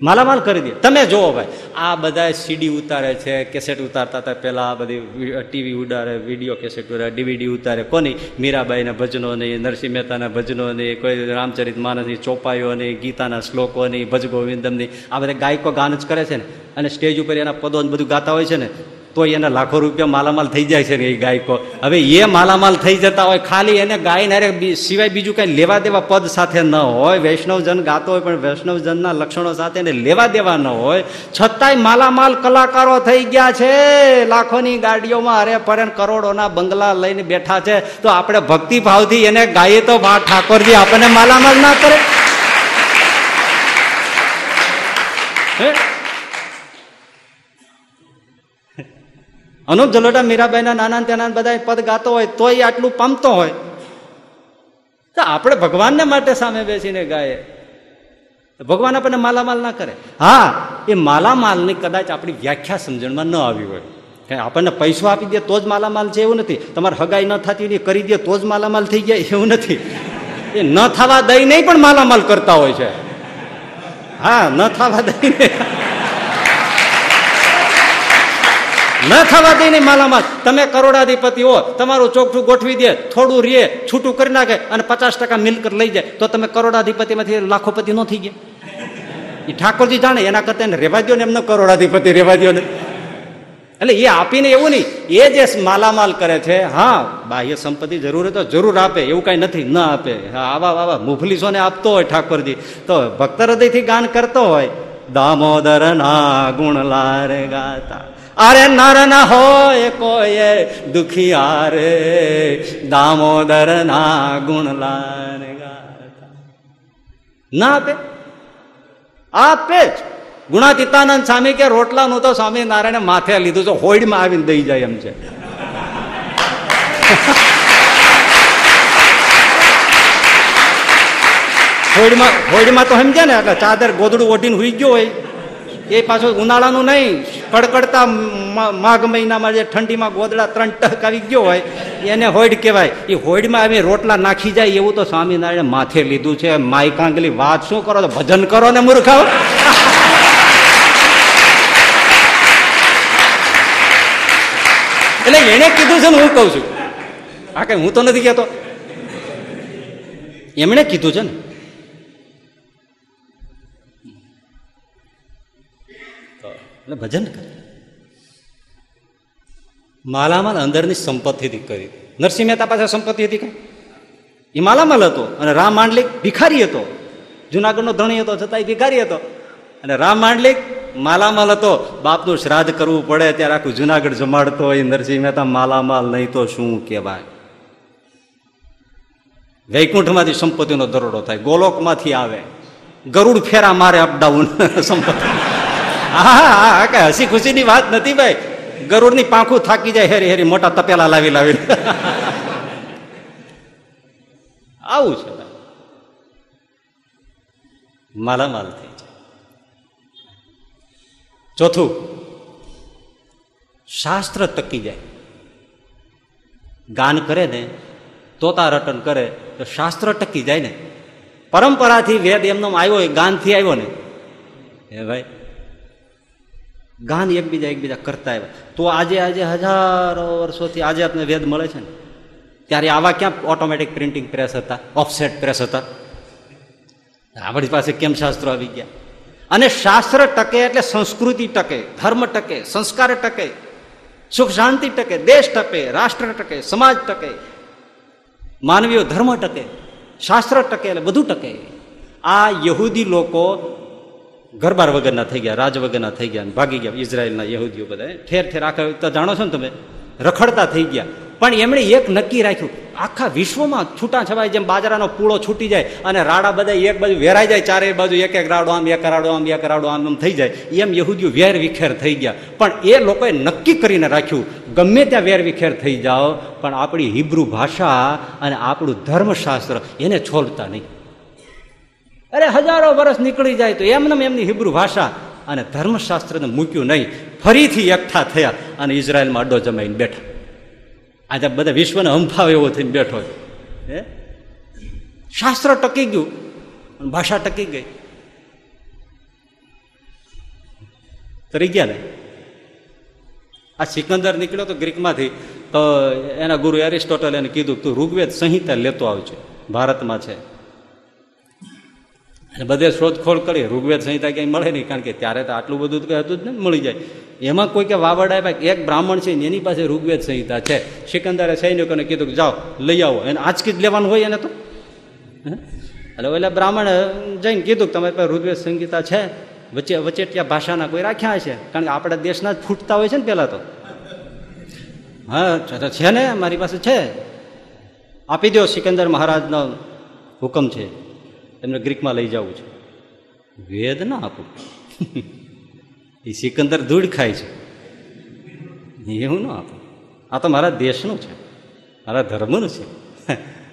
માલામાલ કરી દે. તમે જુઓ ભાઈ, આ બધા સીડી ઉતારે છે કેસેટ ઉતારતા હતા. પહેલાં આ બધી ટીવી ઉડારે વીડિયો કેસેટ ઉડારે ડીવીડી ઉતારે. કોની? મીરાબાઈના ભજનો નહીં નરસિંહ મહેતાના ભજનો નહીં કોઈ રામચરિત માનસની ચોપાઈઓ નહીં ગીતાના શ્લોકો નહીં ભજ નહીં આ બધા ગાયકો ગાન જ કરે છે ને. અને સ્ટેજ ઉપર એના પદો બધું ગાતા હોય છે ને. તો એને લાખો રૂપિયા માલામાલ થઈ જાય છે ને એ ગાયકો. હવે એ માલામાલ થઈ જતા હોય, ખાલી એને ગાયને અરે સિવાય બીજું કઈ લેવા દેવા પદ સાથે ન હોય, વૈષ્ણવજન ગાતો હોય, પણ વૈષ્ણવજનના લક્ષણો સાથે એને લેવા દેવા ન હોય, છતાંય માલામાલ કલાકારો થઈ ગયા છે. લાખોની ગાડીઓમાં અરે પરે કરોડોના બંગલા લઈને બેઠા છે. તો આપણે ભક્તિભાવથી એને ગાઈએ તો ઠાકોરજી, આપણને માલામાલ ના કરે. અનુપ જલોટા મીરાબાઈના નાના ત્યાંના બધા પદ ગાતો હોય, તોય આટલું પામતો હોય. તો આપણે ભગવાનને માટે સામે બેસીને ગાય ભગવાન આપણને માલામાલ ના કરે. હા, એ માલામાલની કદાચ આપણી વ્યાખ્યા સમજણમાં ન આવી હોય. કે આપણને પૈસો આપી દે તો જ માલામાલ છે એવું નથી. તમારે હગાઈ ન થતી હોય, કરી દે તો જ માલામાલ થઈ જાય એવું નથી. એ ન થવા દઈ નહીં પણ માલામાલ કરતા હોય છે. હા, ન થવા દઈને ન થવા નહીં માલામાલ. તમે કરોડાધિપતિ હો, તમારું ચોખ્ઠું ગોઠવી દે, થોડું રે, છૂટું કરી નાખે અને પચાસ ટકા મિલકત લઈ જાય. તો તમે કરોડાધિપતિમાંથી લાખોપતિ ન થઈ ગયા. એ ઠાકોરજી જાણે એના કરતા એને રેવા દો ને એમનો કરોડાધિપતિ રેવા દો ને. એટલે એ આપીને એવું નહીં. એ જે માલામાલ કરે છે, હા, બાહ્ય સંપત્તિ જરૂર તો જરૂર આપે, એવું કઈ નથી, ન આપે. આવા આવા મુફલીસોને આપતો હોય ઠાકોરજી. તો ભક્ત હૃદયથી ગાન કરતો હોય, દામોદર ના ગુણ લારે ગાતા અરે નરના હોય કોઈ દુખિયા રે, દામોદર ના ગુણ લાન ગાતા. ના આપે? આપે જ. ગુણાતીતાનંદ સ્વામી કે રોટલાનું તો સ્વામી નારાયણે માથે લીધું છે હોઈડમાં આવીને દઈ જાય એમ છે. હોઈડમાં હોઈડમાં તો સમજે ને એટલે ચાદર ગોદડું ઓઢીને હુઈ ગયો હોય. એ પાછું ઉનાળાનું નહીં કડકડતા માઘ મહિનામાં જે ઠંડીમાં ગોદડા ત્રણ ટક આવી ગયો હોય, એને હોઈડ કહેવાય. એ હોઈડમાં આવી રોટલા નાખી જાય એવું તો સ્વામિનારાયણ માથે લીધું છે. માય કાંગલી વાત શું કરો તો ભજન કરો ને મૂર્ખાઓ એટલે એને કીધું છે ને હું કઉ છું. આ કઈ હું તો નથી કહેતો. એમણે કીધું છે ને. એટલે ભજન કરે. માલામાલ અંદરની સંપત્તિથી કરી. નરસિંહ મહેતા પાસે સંપત્તિ હતી કઈ? એ માલામાલ હતો અને રામ માંડલિક ભિખારી હતો. જુનાગઢનો ધણી હતો છતાંય ભિખારી હતો. અને રામ માંડલિક માલામાલ હતો. બાપનું શ્રાદ્ધ કરવું પડે, ત્યારે આખું જુનાગઢ જમાડતો હોય. નરસિંહ મહેતા, માલામાલ નહીં તો શું કહેવાય? વૈકુંઠમાંથી સંપત્તિનો દરોડો થાય. ગોલોકમાંથી આવે. ગરુડ ફેરા મારે અપડાઉન સંપત્તિ. હા કઈ હસી ખુશીની વાત નથી ભાઈ. ગરુડની પાંખું થાકી જાય હેરી હેરી, મોટા તપેલા લાવી લાવી આવું છે માલામાલ થઈ જાય. ચોથું, શાસ્ત્ર ટકી જાય. ગાન કરે ને તોતા રટન કરે, તો શાસ્ત્ર ટકી જાય ને. પરંપરાથી વેદ એમનો આવ્યો ગાનથી આવ્યો ને. હે ભાઈ ગાન એકબીજા એકબીજા કરતા આવ્યા. તો આજે આજે હજારો વર્ષોથી આજે આપણે વેદ મળે છે ને? ત્યારે આવા ક્યાં ઓટોમેટિક પ્રિન્ટિંગ પ્રેસ હતા ઓફસેટ પ્રેસ હતા? આપણી પાસે કેમ શાસ્ત્રો આવી ગયા? અને શાસ્ત્ર ટકે એટલે સંસ્કૃતિ ટકે, ધર્મ ટકે, સંસ્કાર ટકે, સુખ શાંતિ ટકે, દેશ ટકે, રાષ્ટ્ર ટકે, સમાજ ટકે માનવીય ધર્મ ટકે, શાસ્ત્ર ટકે એટલે બધું ટકે. આ યહૂદી લોકો ઘરબાર વગરના થઈ ગયા, રાજ વગરના થઈ ગયા ભાગી ગયા ઇઝરાયલના યહૂદીઓ બધા ઠેર ઠેર આખા જાણો છો ને તમે? રખડતા થઈ ગયા. પણ એમણે એક નક્કી રાખ્યું, આખા વિશ્વમાં છૂટા છવાય જેમ બાજરાનો પૂળો છૂટી જાય અને રાડા બધા એક બાજુ વેરાઈ જાય ચારે બાજુ એક એક રાડો આમ, એક રાડો આમ, એક રાડો આમ આમ થઈ જાય. એમ યહૂદીઓ વેર વિખેર થઈ ગયા. પણ એ લોકોએ નક્કી કરીને રાખ્યું, ગમે ત્યાં વેર વિખેર થઈ જાઓ, પણ આપણી હિબ્રુ ભાષા અને આપણું ધર્મશાસ્ત્ર એને છોડતા નહીં. અરે હજારો વર્ષ નીકળી જાય તો એમને એમની હિબ્રુ ભાષા અને ધર્મશાસ્ત્રને મૂક્યું નહીં. ફરીથી એકઠા થયા અને ઇઝરાયલમાં અડ્ડો જમાઈને બેઠા. આજે બધા વિશ્વને હંફાવે એવો થઈને બેઠો હે? શાસ્ત્ર ટકી ગયું ભાષા ટકી ગઈ. તરી ગયા ને? આ સિકંદર નીકળ્યો તો ગ્રીકમાંથી, તો એના ગુરુ એરિસ્ટોટલ એને કીધું તું ઋગ્વેદ સંહિતા લેતો આવજો. ભારતમાં છે. અને બધે શોધખોળ કરી ઋગ્વેદ, સંહિતા ક્યાંય મળે નહીં, કારણ કે ત્યારે તો આટલું બધું તો હતું જ ને, મળી જાય. એમાં કોઈ કે વાવડ આવ્યા એક બ્રાહ્મણ છે એની પાસે ઋગ્વેદ, સંહિતા છે. સિકંદરે સૈનિકોને કીધું કે જાઓ, લઈ આવો. એને આજકી જ લેવાનું હોય એને તો. એટલે એટલે બ્રાહ્મણ જઈને કીધું કે તમારી પાસે ઋગ્વેદ, સંહિતા છે. વચ્ચે, વચેટિયા ભાષાના કોઈ રાખ્યા છે કારણ કે આપણા દેશના જ ફૂટતા હોય છે ને પહેલાં તો. હા છે ને, મારી પાસે છે. આપી દો સિકંદર મહારાજનો હુકમ છે. એમને ગ્રીકમાં લઈ જવું છે. વેદ ના આપું. એ સિકંદર ધૂળ ખાય છે. એવું ના આપું. આ તો મારા દેશનું છે. મારા ધર્મનું છે.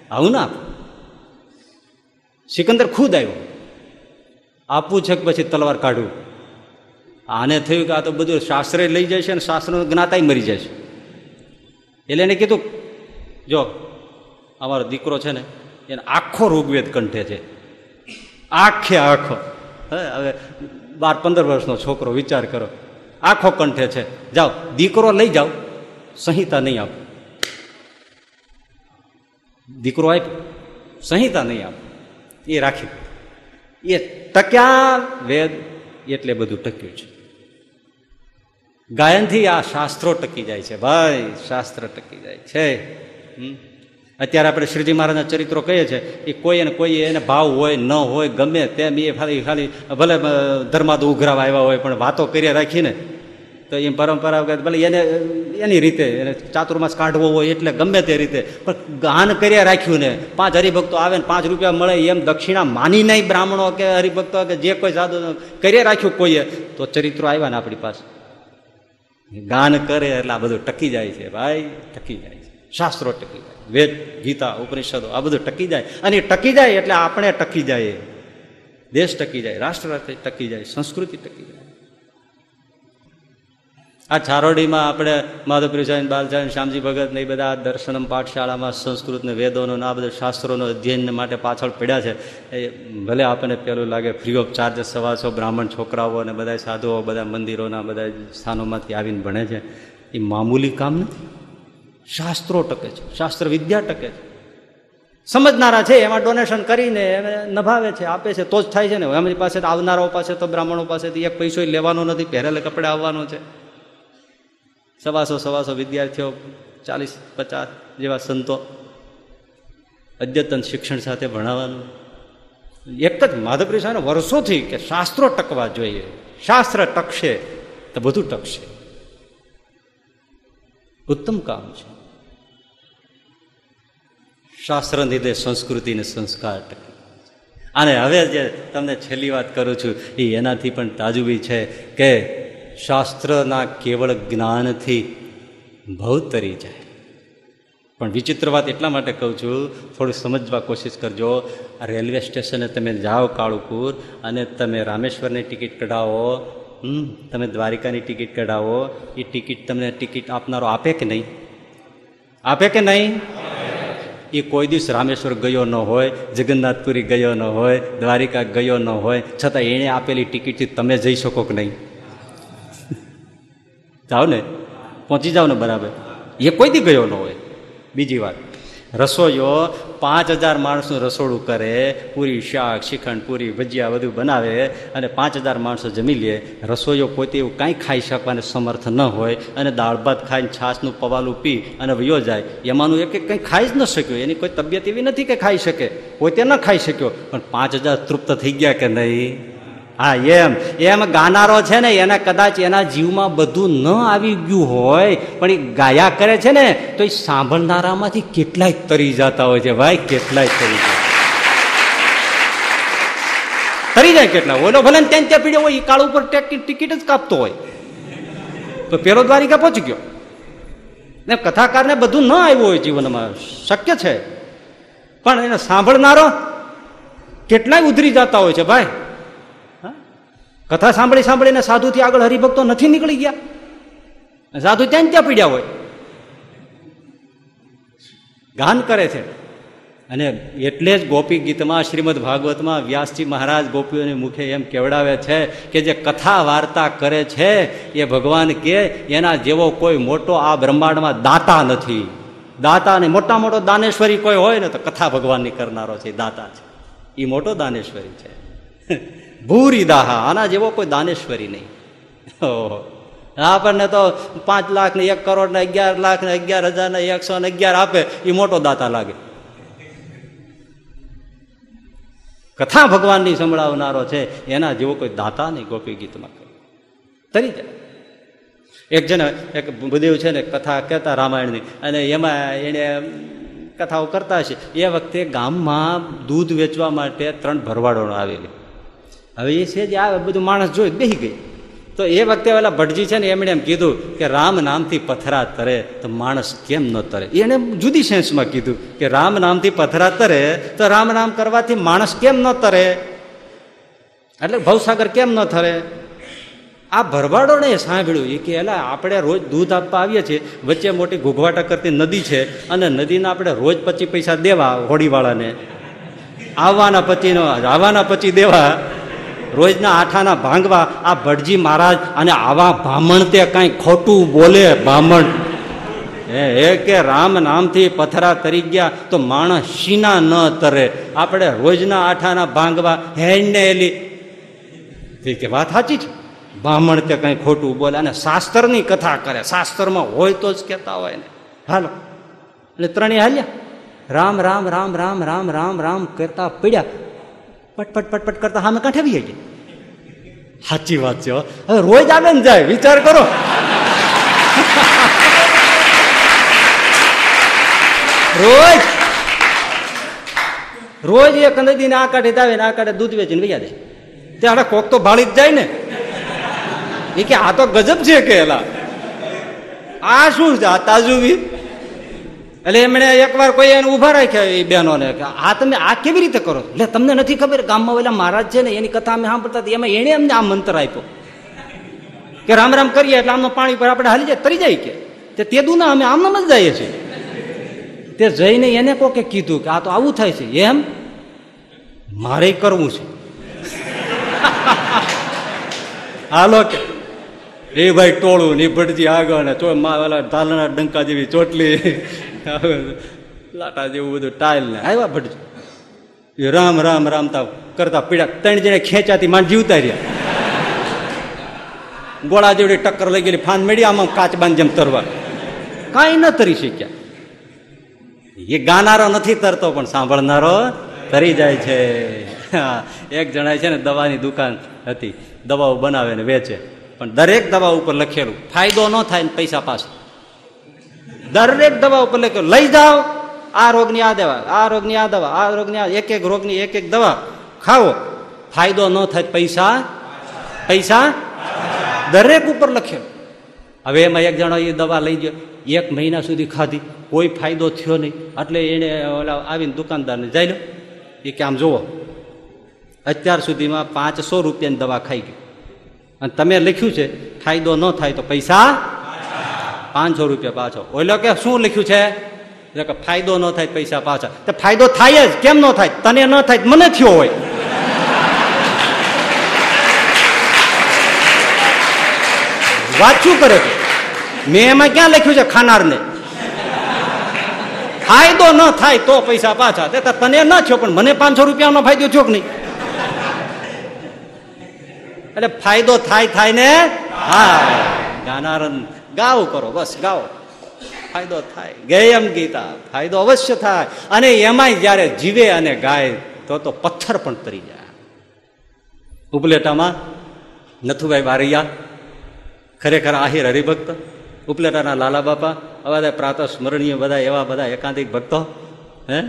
આવું ના આપું. સિકંદર ખુદ આવ્યો. આપવું છે કે પછી તલવાર કાઢવું? આને થયું કે આ તો બધું શાસ્ત્રે લઈ જાય છે અને શાસ્ત્રનો જ્ઞાતાય મરી જાય છે. એટલે એને કીધું, જો, અમારો દીકરો છે ને, એને આખો ઋગ્વેદ કંઠે છે. આખે આખો. હવે બાર, પંદર વર્ષનો છોકરો, વિચાર કરો. આખો કંઠે છે. જાઓ, દીકરો લઈ જાઓ. સંહિતા નહીં આપો. દીકરો આપ્યો. સંહિતા નહીં આપો. એ રાખી એ ટક્યા વેદ એટલે બધું ટક્યું છે. ગાયનથી આ શાસ્ત્રો ટકી જાય છે. ભાઈ, શાસ્ત્ર ટકી જાય છે. હમ. અત્યારે આપણે શ્રીજી મહારાજના ચરિત્રો કહીએ છીએ એ કોઈ અને કોઈ એને ભાવ હોય, ન હોય, ગમે તેમ એ ખાલી ખાલી ભલે ધર્માદ ઉઘરાવા આવ્યા હોય, પણ વાતો કરી રાખીને તો એ પરંપરાગત ભલે એને, એની રીતે, એને ચાતુર્માસ કાઢવો હોય એટલે ગમે તે રીતે, પણ ગાન કર્યા રાખ્યું ને, પાંચ હરિભક્તો આવે ને પાંચ રૂપિયા મળે એમ દક્ષિણા માની નહીં બ્રાહ્મણો કે હરિભક્તો કે જે કોઈ સાધુ કર્યા રાખ્યું કોઈએ, તો ચરિત્રો આવ્યા ને આપણી પાસે. ગાન કરે એટલે આ બધું ટકી જાય છે, ભાઈ, ટકી જાય. શાસ્ત્રો ટકી જાય. વેદ, ગીતા, ઉપનિષદો, આ બધું ટકી જાય. અને ટકી જાય એટલે આપણે ટકી જાય દેશ ટકી જાય, રાષ્ટ્ર ટકી જાય, સંસ્કૃતિ ટકી જાય. આ ચારોડીમાં આપણે માધવપ્રિય સાહેબ બાલસાહેબ શ્યામજી ભગત ને એ બધા દર્શનમ પાઠશાળામાં સંસ્કૃત ને વેદોનો આ બધા શાસ્ત્રોનો અધ્યયન માટે પાછળ પડ્યા છે. એ ભલે આપણને પેલું લાગે ફ્રી ઓફ ચાર્જ સવાસો બ્રાહ્મણ છોકરાઓ અને બધા સાધુઓ, બધા મંદિરોના બધા સ્થાનોમાંથી આવીને ભણે છે. એ મામૂલી કામ નથી. શાસ્ત્રો ટકે છે, શાસ્ત્ર વિદ્યા ટકે છે. સમજનારા છે, એમાં ડોનેશન કરીને એને નભાવે છે, આપે છે, તો જ થાય છે ને. અમારી પાસે આવનારાઓ પાસે તો બ્રાહ્મણો પાસેથી એક પૈસો લેવાનો નથી, પહેરેલા કપડે આવવાનો છે. સવાસો સવાસો વિદ્યાર્થીઓ, ચાલીસ પચાસ જેવા સંતો અદ્યતન શિક્ષણ સાથે ભણાવવાનું. એક જ માધવરી સાહેબ વર્ષોથી કે શાસ્ત્રો ટકવા જોઈએ. શાસ્ત્ર ટકશે તો બધું ટકશે. ઉત્તમ કામ છે. શાસ્ત્ર લીધે સંસ્કૃતિ અને સંસ્કાર ટકે. અને હવે જે તમને છેલ્લી વાત કરું છું, એ એનાથી પણ તાજુબી છે કે શાસ્ત્રના કેવળ જ્ઞાનથી ભૌતરી જાય. પણ વિચિત્ર વાત એટલા માટે કહું છું, થોડું સમજવા કોશિશ કરજો, રેલવે સ્ટેશને તમે જાઓ કાળુપુર અને તમે રામેશ્વરની ટિકિટ કઢાવો તમે દ્વારિકાની ટિકિટ કઢાવો, એ ટિકિટ તમને ટિકિટ આપનારો આપે કે નહીં? આપે કે નહીં? એ કોઈ દિવસ રામેશ્વર ગયો ન હોય, જગન્નાથપુરી ગયો ન હોય, દ્વારિકા ગયો ન હોય, છતાં એણે આપેલી ટિકિટથી તમે જઈ શકો કે નહીં? જાઓ ને, પહોંચી જાઓ ને બરાબર. એ કોઈ દી ગયો ન હોય. બીજી વાત. રસોઈયો પાંચ હજાર માણસનું રસોડું કરે, પૂરી શાક, શ્રીખંડ, પૂરી ભજીયા બધું બનાવે અને પાંચ હજાર માણસો જમી લે. રસોઈયો પોતે એવું કાંઈ ખાઈ શકવાને સમર્થ ન હોય અને દાળ ભાત ખાઈને છાશનું પવાલું પી અને વયો જાય. એમાંનું એક કંઈ ખાઈ જ ન શક્યો. એની કોઈ તબિયત એવી નથી કે ખાઈ શકે. પોતે ન ખાઈ શક્યો. પણ પાંચ હજાર તૃપ્ત થઈ ગયા કે નહીં? હા, એમ. એમ ગાનારો છે ને, એને કદાચ એના જીવમાં બધું ન આવી ગયું હોય, પણ એ ગાયા કરે છે ને, તો એ સાંભળનારામાંથી કેટલાય તરી જતા હોય છે. ભાઈ, કેટલાય તરી જાય તરી જાય કેટલા ઓલો ભલે ત્યાં ત્યાં પીડ્યો હોય એ કાળ ઉપર ટિકિટ જ કાપતો હોય. તો પેલો દ્વારિકા પહોંચી ગયો. ને કથાકારને બધું ન આવ્યું હોય જીવનમાં. શક્ય છે. પણ એને સાંભળનારો કેટલાય ઉધરી જતા હોય છે. ભાઈ કથા સાંભળી સાંભળીને સાધુથી આગળ હરિભક્તો નથી નીકળી ગયા. સાધુ ત્યાં ત્યાં પીડ્યા હોય. ગાન કરે છે. અને એટલે જ ગોપી ગીતમાં, શ્રીમદ ભાગવતમાં વ્યાસજી મહારાજ ગોપીઓને મુખે એમ કેવડાવે છે કે જે કથા વાર્તા કરે છે, એ ભગવાન કે એના જેવો કોઈ મોટો આ બ્રહ્માંડમાં દાતા નથી. દાતા ને મોટા મોટો દાનેશ્વરી કોઈ હોય ને તો કથા ભગવાનની કરનારો છે દાતા છે. એ મોટો દાનેશ્વરી છે. ભૂરી દાહા આના જેવો કોઈ દાનેશ્વરી નહીં. ઓહો. આપણને તો પાંચ લાખ ને એક કરોડ ને અગિયાર લાખ ને અગિયાર હજાર ને એકસો ને અગિયાર આપે એ મોટો દાતા લાગે. કથા ભગવાનની સંભળાવનારો છે, એના જેવો કોઈ દાતા નહીં ગોપી ગીતમાં. તરી જાય. એક જણ, એક ભૂદેવ છે ને, કથા કહેતા રામાયણની, અને એમાં એને કથાઓ કરતા હશે. એ વખતે ગામમાં દૂધ વેચવા માટે ત્રણ ભરવાડો આવેલી. હવે એ છે જે આ બધું માણસ જોઈ બેસી ગઈ. તો એ વખતે પેલા ભટજી છે ને એમણે એમ કીધું કે રામ નામથી પથરા તરે તો માણસ કેમ ન તરે? એને જુદી સેન્સમાં કીધું કે રામ નામથી પથરા તરે તો રામ નામ કરવાથી માણસ કેમ ન તરે? એટલે ભવસાગર કેમ ન થરે? આ ભરવાડો ને સાંભળ્યું. એ કે એલા, આપણે રોજ દૂધ આપવા આવીએ છીએ, વચ્ચે મોટી ઘૂઘવાટા કરતી નદી છે અને નદીના આપણે રોજ પચી પૈસા દેવા હોડીવાળાને આવવાના પચીનો આવવાના પચી દેવા રોજના આઠાના ભાંગવા, આ ભટજી મહારાજ અને આવા બ્રાહ્મણ તે કાંઈ ખોટું બોલે બ્રાહ્મણ. હે કે રામ નામથી પથરા તરી ગયા તો માણસ શીના ન તરે. આપણે રોજના આઠાના ભાંગવા હેડને એલી. કે વાત સાચી છે. બ્રાહ્મણ તે કંઈ ખોટું બોલે અને શાસ્ત્રની કથા કરે. શાસ્ત્રમાં હોય તો જ કહેતા હોય ને. હાલો. એટલે ત્રણેય હાલ્યા. રામ રામ રામ રામ રામ રામ રામ કરતા પડ્યા. પટપટ પટપટ કરતા સામે કાંઠે બી ગયા. સાચી વાત છે. હવે રોજ આવે ને જાય, વિચાર કરો. રોજ રોજ એક નદીને આ કાઢે આવે ને આ કાઢે દૂધ વેચીને વૈયા દે ત્યારે કોક તો ભાળી જ જાય ને. એ કે આ તો ગજબ છે કે આ શું છે? આ તાજુબી એટલે એમણે એકવાર કોઈ એને ઊભા રાખ્યા એ બહેનોને કે આ તમે આ કેવી રીતે કરો? એટલે તમને નથી ખબર ગામમાં ઓલા મહારાજ છે ને, એની કથા અમે સાંભળતા હતા, એમાં એણે અમને આ મંત્ર આપ્યો. કે રામ રામ કરીએ એટલે આમનું પાણી પર આપણે હાલી જાય, તરી જાય કે. તે તે દુના અમે આમ જ જઈએ છીએ. તે જઈને એને કોકે કીધું કે આ તો આવું થાય છે. એમ? મારે કરવું છે. હાલો કે. એ ભાઈ ટોળું, નિભટજી આગળ ને ધાલના ડંકા જેવી ચોટલી. લાટા જેવું બધું ટાઈલ ને આવ્યા ભટજી રામ રામ રામ તા કરતા પીડા. ત્રણ જણે ખેંચાતી માંડ જીવતા રહ્યા. ગોળા જેવડી ટક્કર લઈ ગયેલી ફાન મેળી, આમાં બાંધ જેમ તરવા. કાંઈ ન તરી શક્યા. એ ગાનારો નથી તરતો, પણ સાંભળનારો તરી જાય છે. એક જણાય છે ને દવાની દુકાન હતી. દવાઓ બનાવે ને વેચે. પણ દરેક દવા ઉપર લખેલું, ફાયદો ન થાય ને પૈસા પાછા. દરેક દવા ઉપર લખેલું લઈ જાઓ, આ રોગની આ દવા, આ રોગની આ દવા, આ રોગની આ એક એક રોગની એક એક દવા. ખાઓ. ફાયદો ન થાય પૈસા પૈસા, દરેક ઉપર લખ્યો. હવે એમાં એક જણો એ દવા લઈ ગયો, એક મહિના સુધી ખાધી, કોઈ ફાયદો થયો નહીં. એટલે એને ઓલા આવીને દુકાનદારને જઈ લો. એ કે, આમ જુઓ, અત્યાર સુધીમાં પાંચસો રૂપિયાની દવા ખાઈ ગઈ. અને તમે લખ્યું છે, ફાયદો ન થાય તો પૈસા પાંચસો રૂપિયા પાછો. ઓલો કે, શું લખ્યું છે? કે, ફાયદો ન થાય પૈસા પાછા. તો ફાયદો થાય જ. કેમ ન થાય? તને ન થાય મને થયો હોય. વાત શું કરે મેં એમાં ક્યાં લખ્યું છે? ખાનારને. ફાયદો ન થાય તો પૈસા પાછા. તે તને ન થયો, પણ મને પાંચસો રૂપિયાનો ફાયદો થયો કે નહીં? એટલે ફાયદો થાય થાય ને? હા. ગાનારન. ગાવ કરો, બસ ગાઓ. ફાયદો થાય. ગેયમ ગીતા, ફાયદો અવશ્ય થાય. અને એમાંય જ્યારે જીવે અને ગાય, તો તો પથ્થર પણ તરી જાય. ઉપલેટામાં નથુભાઈ બારૈયા ખરેખર આહિર હરિભક્ત, ઉપલેટાના લાલા બાપા બધા પ્રાતઃ સ્મરણીય બધા, એવા બધા એકાંતિક ભક્તો, હે?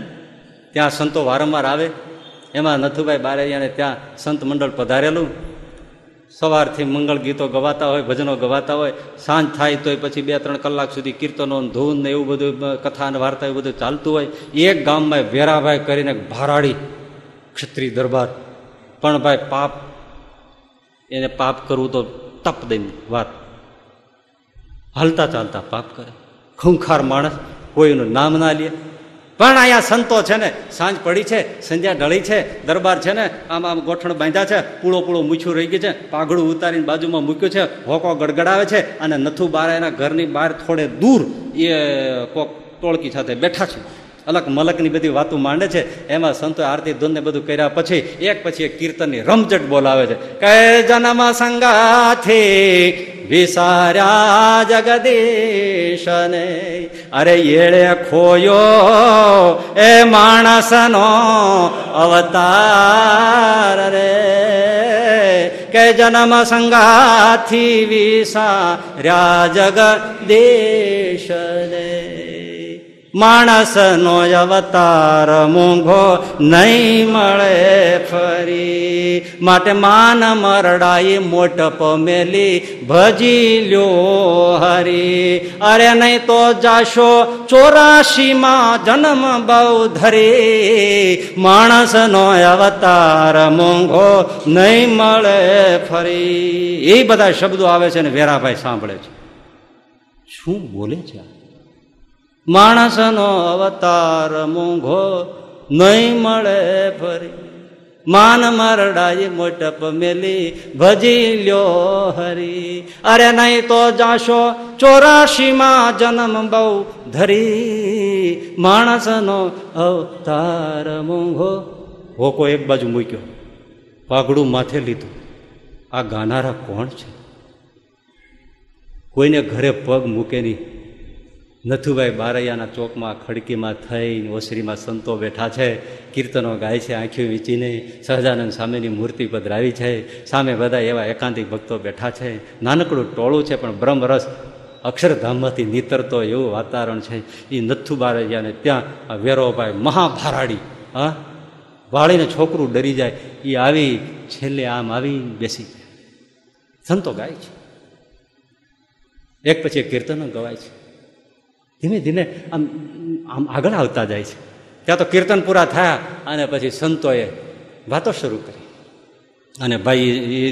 ત્યાં સંતો વારંવાર આવે. એમાં નથુભાઈ બારૈયાને ત્યાં સંત મંડળ પધારેલું. સવારથી મંગળ ગીતો ગવાતા હોય, ભજનો ગવાતા હોય, સાંજ થાય તોય પછી બે ત્રણ કલાક સુધી કીર્તનો ધૂન ને એવું બધું કથા અને વાર્તા એવું બધું ચાલતું હોય. એક ગામમાં વેરાભાઈ કરીને ભારાડી ક્ષત્રિય દરબાર. પણ ભાઈ પાપ, એને પાપ કરવું તો તપ દઈને વાત. હાલતા ચાલતા પાપ કરે. ખૂંખાર માણસ કોઈનું નામ ના લે. પણ અહીંયા સંતો છે ને, સાંજ પડી છે, સંધ્યા ઢળી છે, દરબાર છે ને, આમ આમ ગોઠણ બાંધ્યા છે, પૂળો પૂળો મૂછું રહી ગયું છે, પાઘડું ઉતારીને બાજુમાં મૂક્યું છે, હોકો ગડગડાવે છે અને નથુ બાર એના ઘરની બહાર થોડે દૂર એ કોક ટોળકી સાથે બેઠા છે. અલગ મલકની બધી વાતો માંડે છે, એમાં સંતો આરતી ધૂન ને બધું કર્યા પછી, એક પછી એક કીર્તનની રમઝટ બોલાવે છે. કે જન્મ સંગાથી વિસાર્યા જગદીશને. અરે એળે ખોયો એ માણસનો અવતાર રે. કે જન્મ સંગાથી વિસાર્યા જગદીશને. માણસનો અવતાર મોંઘો નહીં મળે ફરી. માટે માન મરડાઈ મોટપ મેલી ભજી લ્યો હરી. અરે નહીં તો જાશો ચોરાશીમાં જન્મ બહુ ધરી. માણસનો અવતાર મોંઘો નહીં મળે ફરી. એ બધા શબ્દો આવે છે ને વેરાભાઈ સાંભળે છે. શું બોલે છે? માણસનો અવતાર મોંઘો નહીં મળે ફરી. માન મરડાઈ મોટપ મેલી, ભજી લ્યો હરી. અરે નહીં તો જાશો ચોરાશીમાં જન્મ બહુ ધરી. માણસનો અવતાર મોંઘો. હોકો એક બાજુ મૂક્યો. પાઘડું માથે લીધું. આ ગાનારા કોણ છે? કોઈને ઘરે પગ મૂકે નહીં નથુભાઈ બારૈયાના ચોકમાં ખડકીમાં થઈને ઓસરીમાં સંતો બેઠા છે, કીર્તનો ગાય છે આંખી વીંચીને સહજાનંદ સામેની મૂર્તિ પધરાવી છે, સામે બધા એવા એકાંતિક ભક્તો બેઠા છે. નાનકડું ટોળું છે, પણ બ્રહ્મરસ અક્ષરધામમાંથી નીતરતો એવું વાતાવરણ છે. એ નથુ બારૈયાને ત્યાં વેરોભાઈ મહાભારાડી, હા, વાળીને છોકરું ડરી જાય એ આવી છેલ્લે આમ આવી બેસી સંતો ગાય છે. એક પછી કીર્તનો ગવાય છે. ધીમે ધીમે આમ આમ આગળ આવતા જાય છે. ત્યાં તો કીર્તન પૂરા થયા અને પછી સંતોએ વાતો શરૂ કરી. અને ભાઈ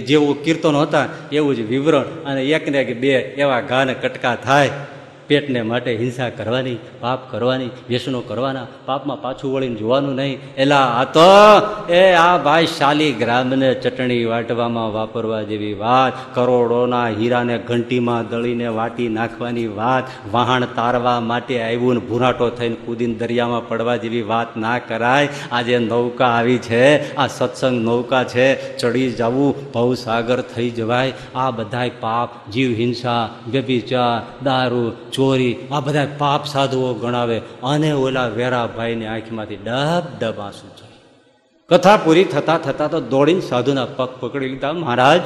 જેવું કીર્તનો હતા, એવું જ વિવરણ અને એકને એક બે એવા ગાને કટકા થાય. પેટને માટે હિંસા કરવાની, પાપ કરવાની, વ્યસનો કરવાના, પાપમાં પાછું વળીને જોવાનું નહીં. એલા આ તો એ આ ભાઈ શાલીગ્રામને ચટણી વાટવામાં વાપરવા જેવી વાત, કરોડોના હીરાને ઘંટીમાં દળીને વાટી નાખવાની વાત, વહાણ તારવા માટે આવ્યું ને ભૂરાટો થઈને કૂદીને દરિયામાં પડવા જેવી વાત ના કરાય. આજે નૌકા આવી છે, આ સત્સંગ નૌકા છે, ચડી જવું, ભવસાગર થઈ જવાય. આ બધાય પાપ, જીવ હિંસા, વ્યભિચાર, દારૂ ચોરી, આ બધા પાપ સાધુઓ ગણાવે. અને ઓલા વેરાભાઈની આંખમાંથી ડબ ડબ આંસુ છે કથા પૂરી થતા થતા તો દોડીને સાધુના પગ પકડી લીધા. મહારાજ,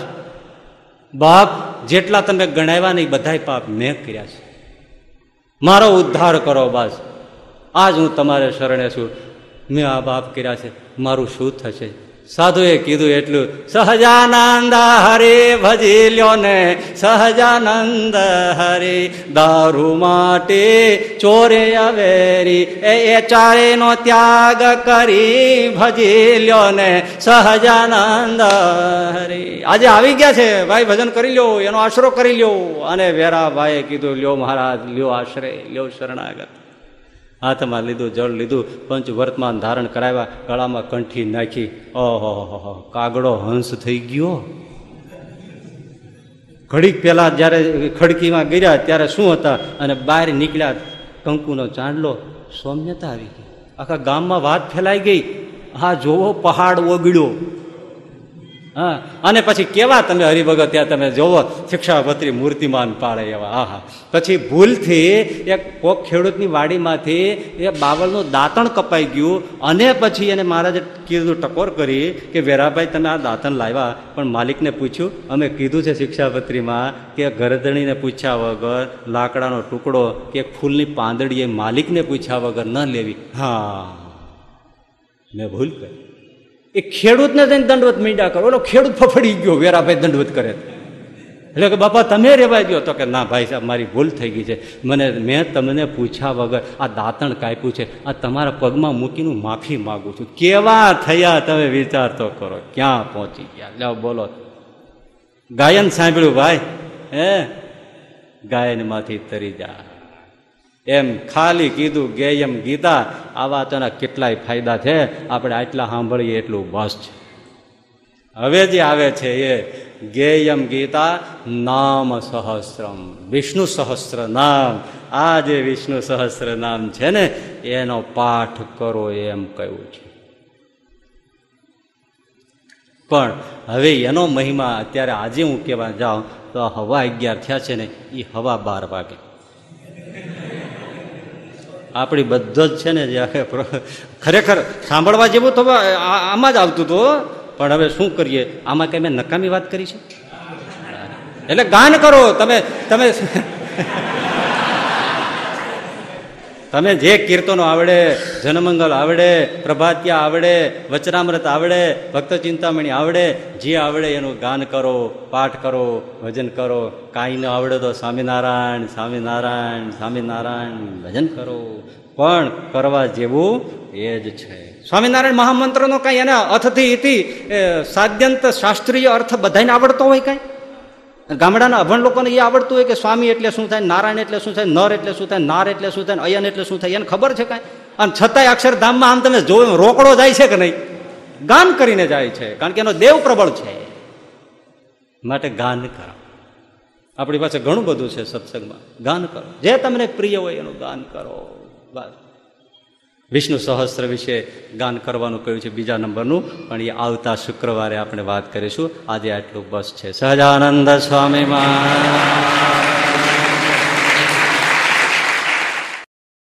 બાપ, જેટલા તમે ગણાવ્યા નહીં બધાય પાપ મેં કર્યા છે. મારો ઉદ્ધાર કરો બસ. આજ હું તમારે શરણે છું. મેં આ બાપ કર્યા છે. મારું શું થશે? સાધુએ કીધું એટલું, સહજાનંદ હરે ભજી લ્યો ને સહજાનંદ હરે દારૂ માટે ચોરે અવેરી, એ એ ચારેનો ત્યાગ કરી ભજી લ્યો ને સહજાનંદ હરે. આજે આવી ગયા છે, ભાઈ, ભજન કરી લ્યો, એનો આશરો કરી લ્યો. અને વેરાભાઈએ કીધું, લ્યો મહારાજ, લ્યો આશરે, લ્યો શરણાગત. હાથમાં લીધું, જળ લીધું પંચ વર્તમાન ધારણ કરાવ્યા, ગળામાં કંઠી નાખી. ઓહો કાગડો હંસ થઈ ગયો. ઘડીક પહેલા જ્યારે ખડકીમાં ગયા ત્યારે શું હતા? અને બહાર નીકળ્યા, કંકુનો ચાંદલો સૌમ્યતા આવી ગઈ. આખા ગામમાં વાત ફેલાઈ ગઈ. હા જોવો, પહાડ ઓગળ્યો. હા. અને પછી કેવા તમે હરિભગત ત્યાં તમે જોવો શિક્ષાપત્રી મૂર્તિમાન પાડે એવા. આહા. પછી ભૂલથી એક કોક ખેડૂતની વાડીમાંથી એ બાવળનું દાંતણ કપાઈ ગયું અને પછી એને મહારાજે કીધું ટકોર કરી કે, વેરાભાઈ, તમે આ દાંતણ લાવ્યા. પણ માલિકને પૂછ્યું, અમે કીધું છે શિક્ષાપત્રીમાં કે ગરદણીને પૂછ્યા વગર, લાકડાનો ટુકડો કે ફૂલની પાંદડી એ માલિકને પૂછ્યા વગર ન લેવી. હા. મેં ભૂલ કરી. એ ખેડૂતને જઈને દંડવત મીંડા કરો. ઓલો ખેડૂત ફફડી ગયો, વેરાભાઈ દંડવત કરે એટલે કે, બાપા, તમે રેવાઈ ગયો તો કે, ના ભાઈ સાહેબ, મારી ભૂલ થઈ ગઈ છે. મને, મેં તમને પૂછ્યા વગર આ દાંતણ કાપ્યું છે. આ તમારા પગમાં મૂકીને માફી માગું છું. કેવા થયા તમે વિચાર તો કરો. ક્યાં પહોંચી ગયા? જાઓ બોલો. ગાયન સાંભળ્યું, ભાઈ? હે? ગાયનમાંથી તરી જા. એમ ખાલી કીધું, ગેયમ ગીતા. આવા તેના કેટલાય ફાયદા છે. આપણે આટલા સાંભળીએ એટલું બસ છે. હવે જે આવે છે એ, ગેયમ ગીતા નામ સહસ્રમ. વિષ્ણુ સહસ્ર નામ. આ જે વિષ્ણુ સહસ્ર નામ છે ને, એનો પાઠ કરો એમ કહ્યું છે. પણ હવે એનો મહિમા, અત્યારે આજે હું કહેવા જાઉં, તો હવા અગિયાર થયા છે ને એ હવા બાર વાગે. આપણી બધો જ છે ને જે ખરેખર સાંભળવા જેવું તો આમાં જ આવતું હતું પણ હવે શું કરીએ? આમાં કઈ મેં નકામી વાત કરી છે? એટલે ગાન કરો, તમે તમે તમે જે કીર્તનો આવડે, જનમંગલ આવડે, પ્રભાત્યા આવડે વચરામૃત આવડે, ભક્ત ચિંતામણી આવડે, જે આવડે એનું ગાન કરો, પાઠ કરો, ભજન કરો. કાંઈ ન આવડે તો સ્વામિનારાયણ સ્વામિનારાયણ સ્વામિનારાયણ, ભજન કરો. પણ કરવા જેવું એ જ છે. સ્વામિનારાયણ મહામંત્રનો કાંઈ એના અર્થથી સાદ્યંત શાસ્ત્રીય અર્થ બધાને આવડતો હોય કાંઈ? ગામડાના અભણ લોકોને એ આવડતું હોય કે સ્વામી એટલે શું થાય, નારાયણ એટલે શું થાય, નર એટલે શું થાય, નાર એટલે શું થાય અયન એટલે શું થાય, એને ખબર છે કાંઈ? અને છતાંય અક્ષરધામમાં આમ તમે જો રોકડો જાય છે કે નહીં? ગાન કરીને જાય છે, કારણ કે એનો દેવ પ્રબળ છે. માટે ગાન કરો. આપણી પાસે ઘણું બધું છે સત્સંગમાં. ગાન કરો. જે તમને પ્રિય હોય એનું ગાન કરો. બસ. વિષ્ણુ સહસ્ત્ર વિશે ગાન કરવાનું કહ્યું છે બીજા નંબરનું, પણ એ આવતા શુક્રવારે આપણે વાત કરીશું. આજે આટલું બસ છે. સહજાનંદ સ્વામી મહારાજ.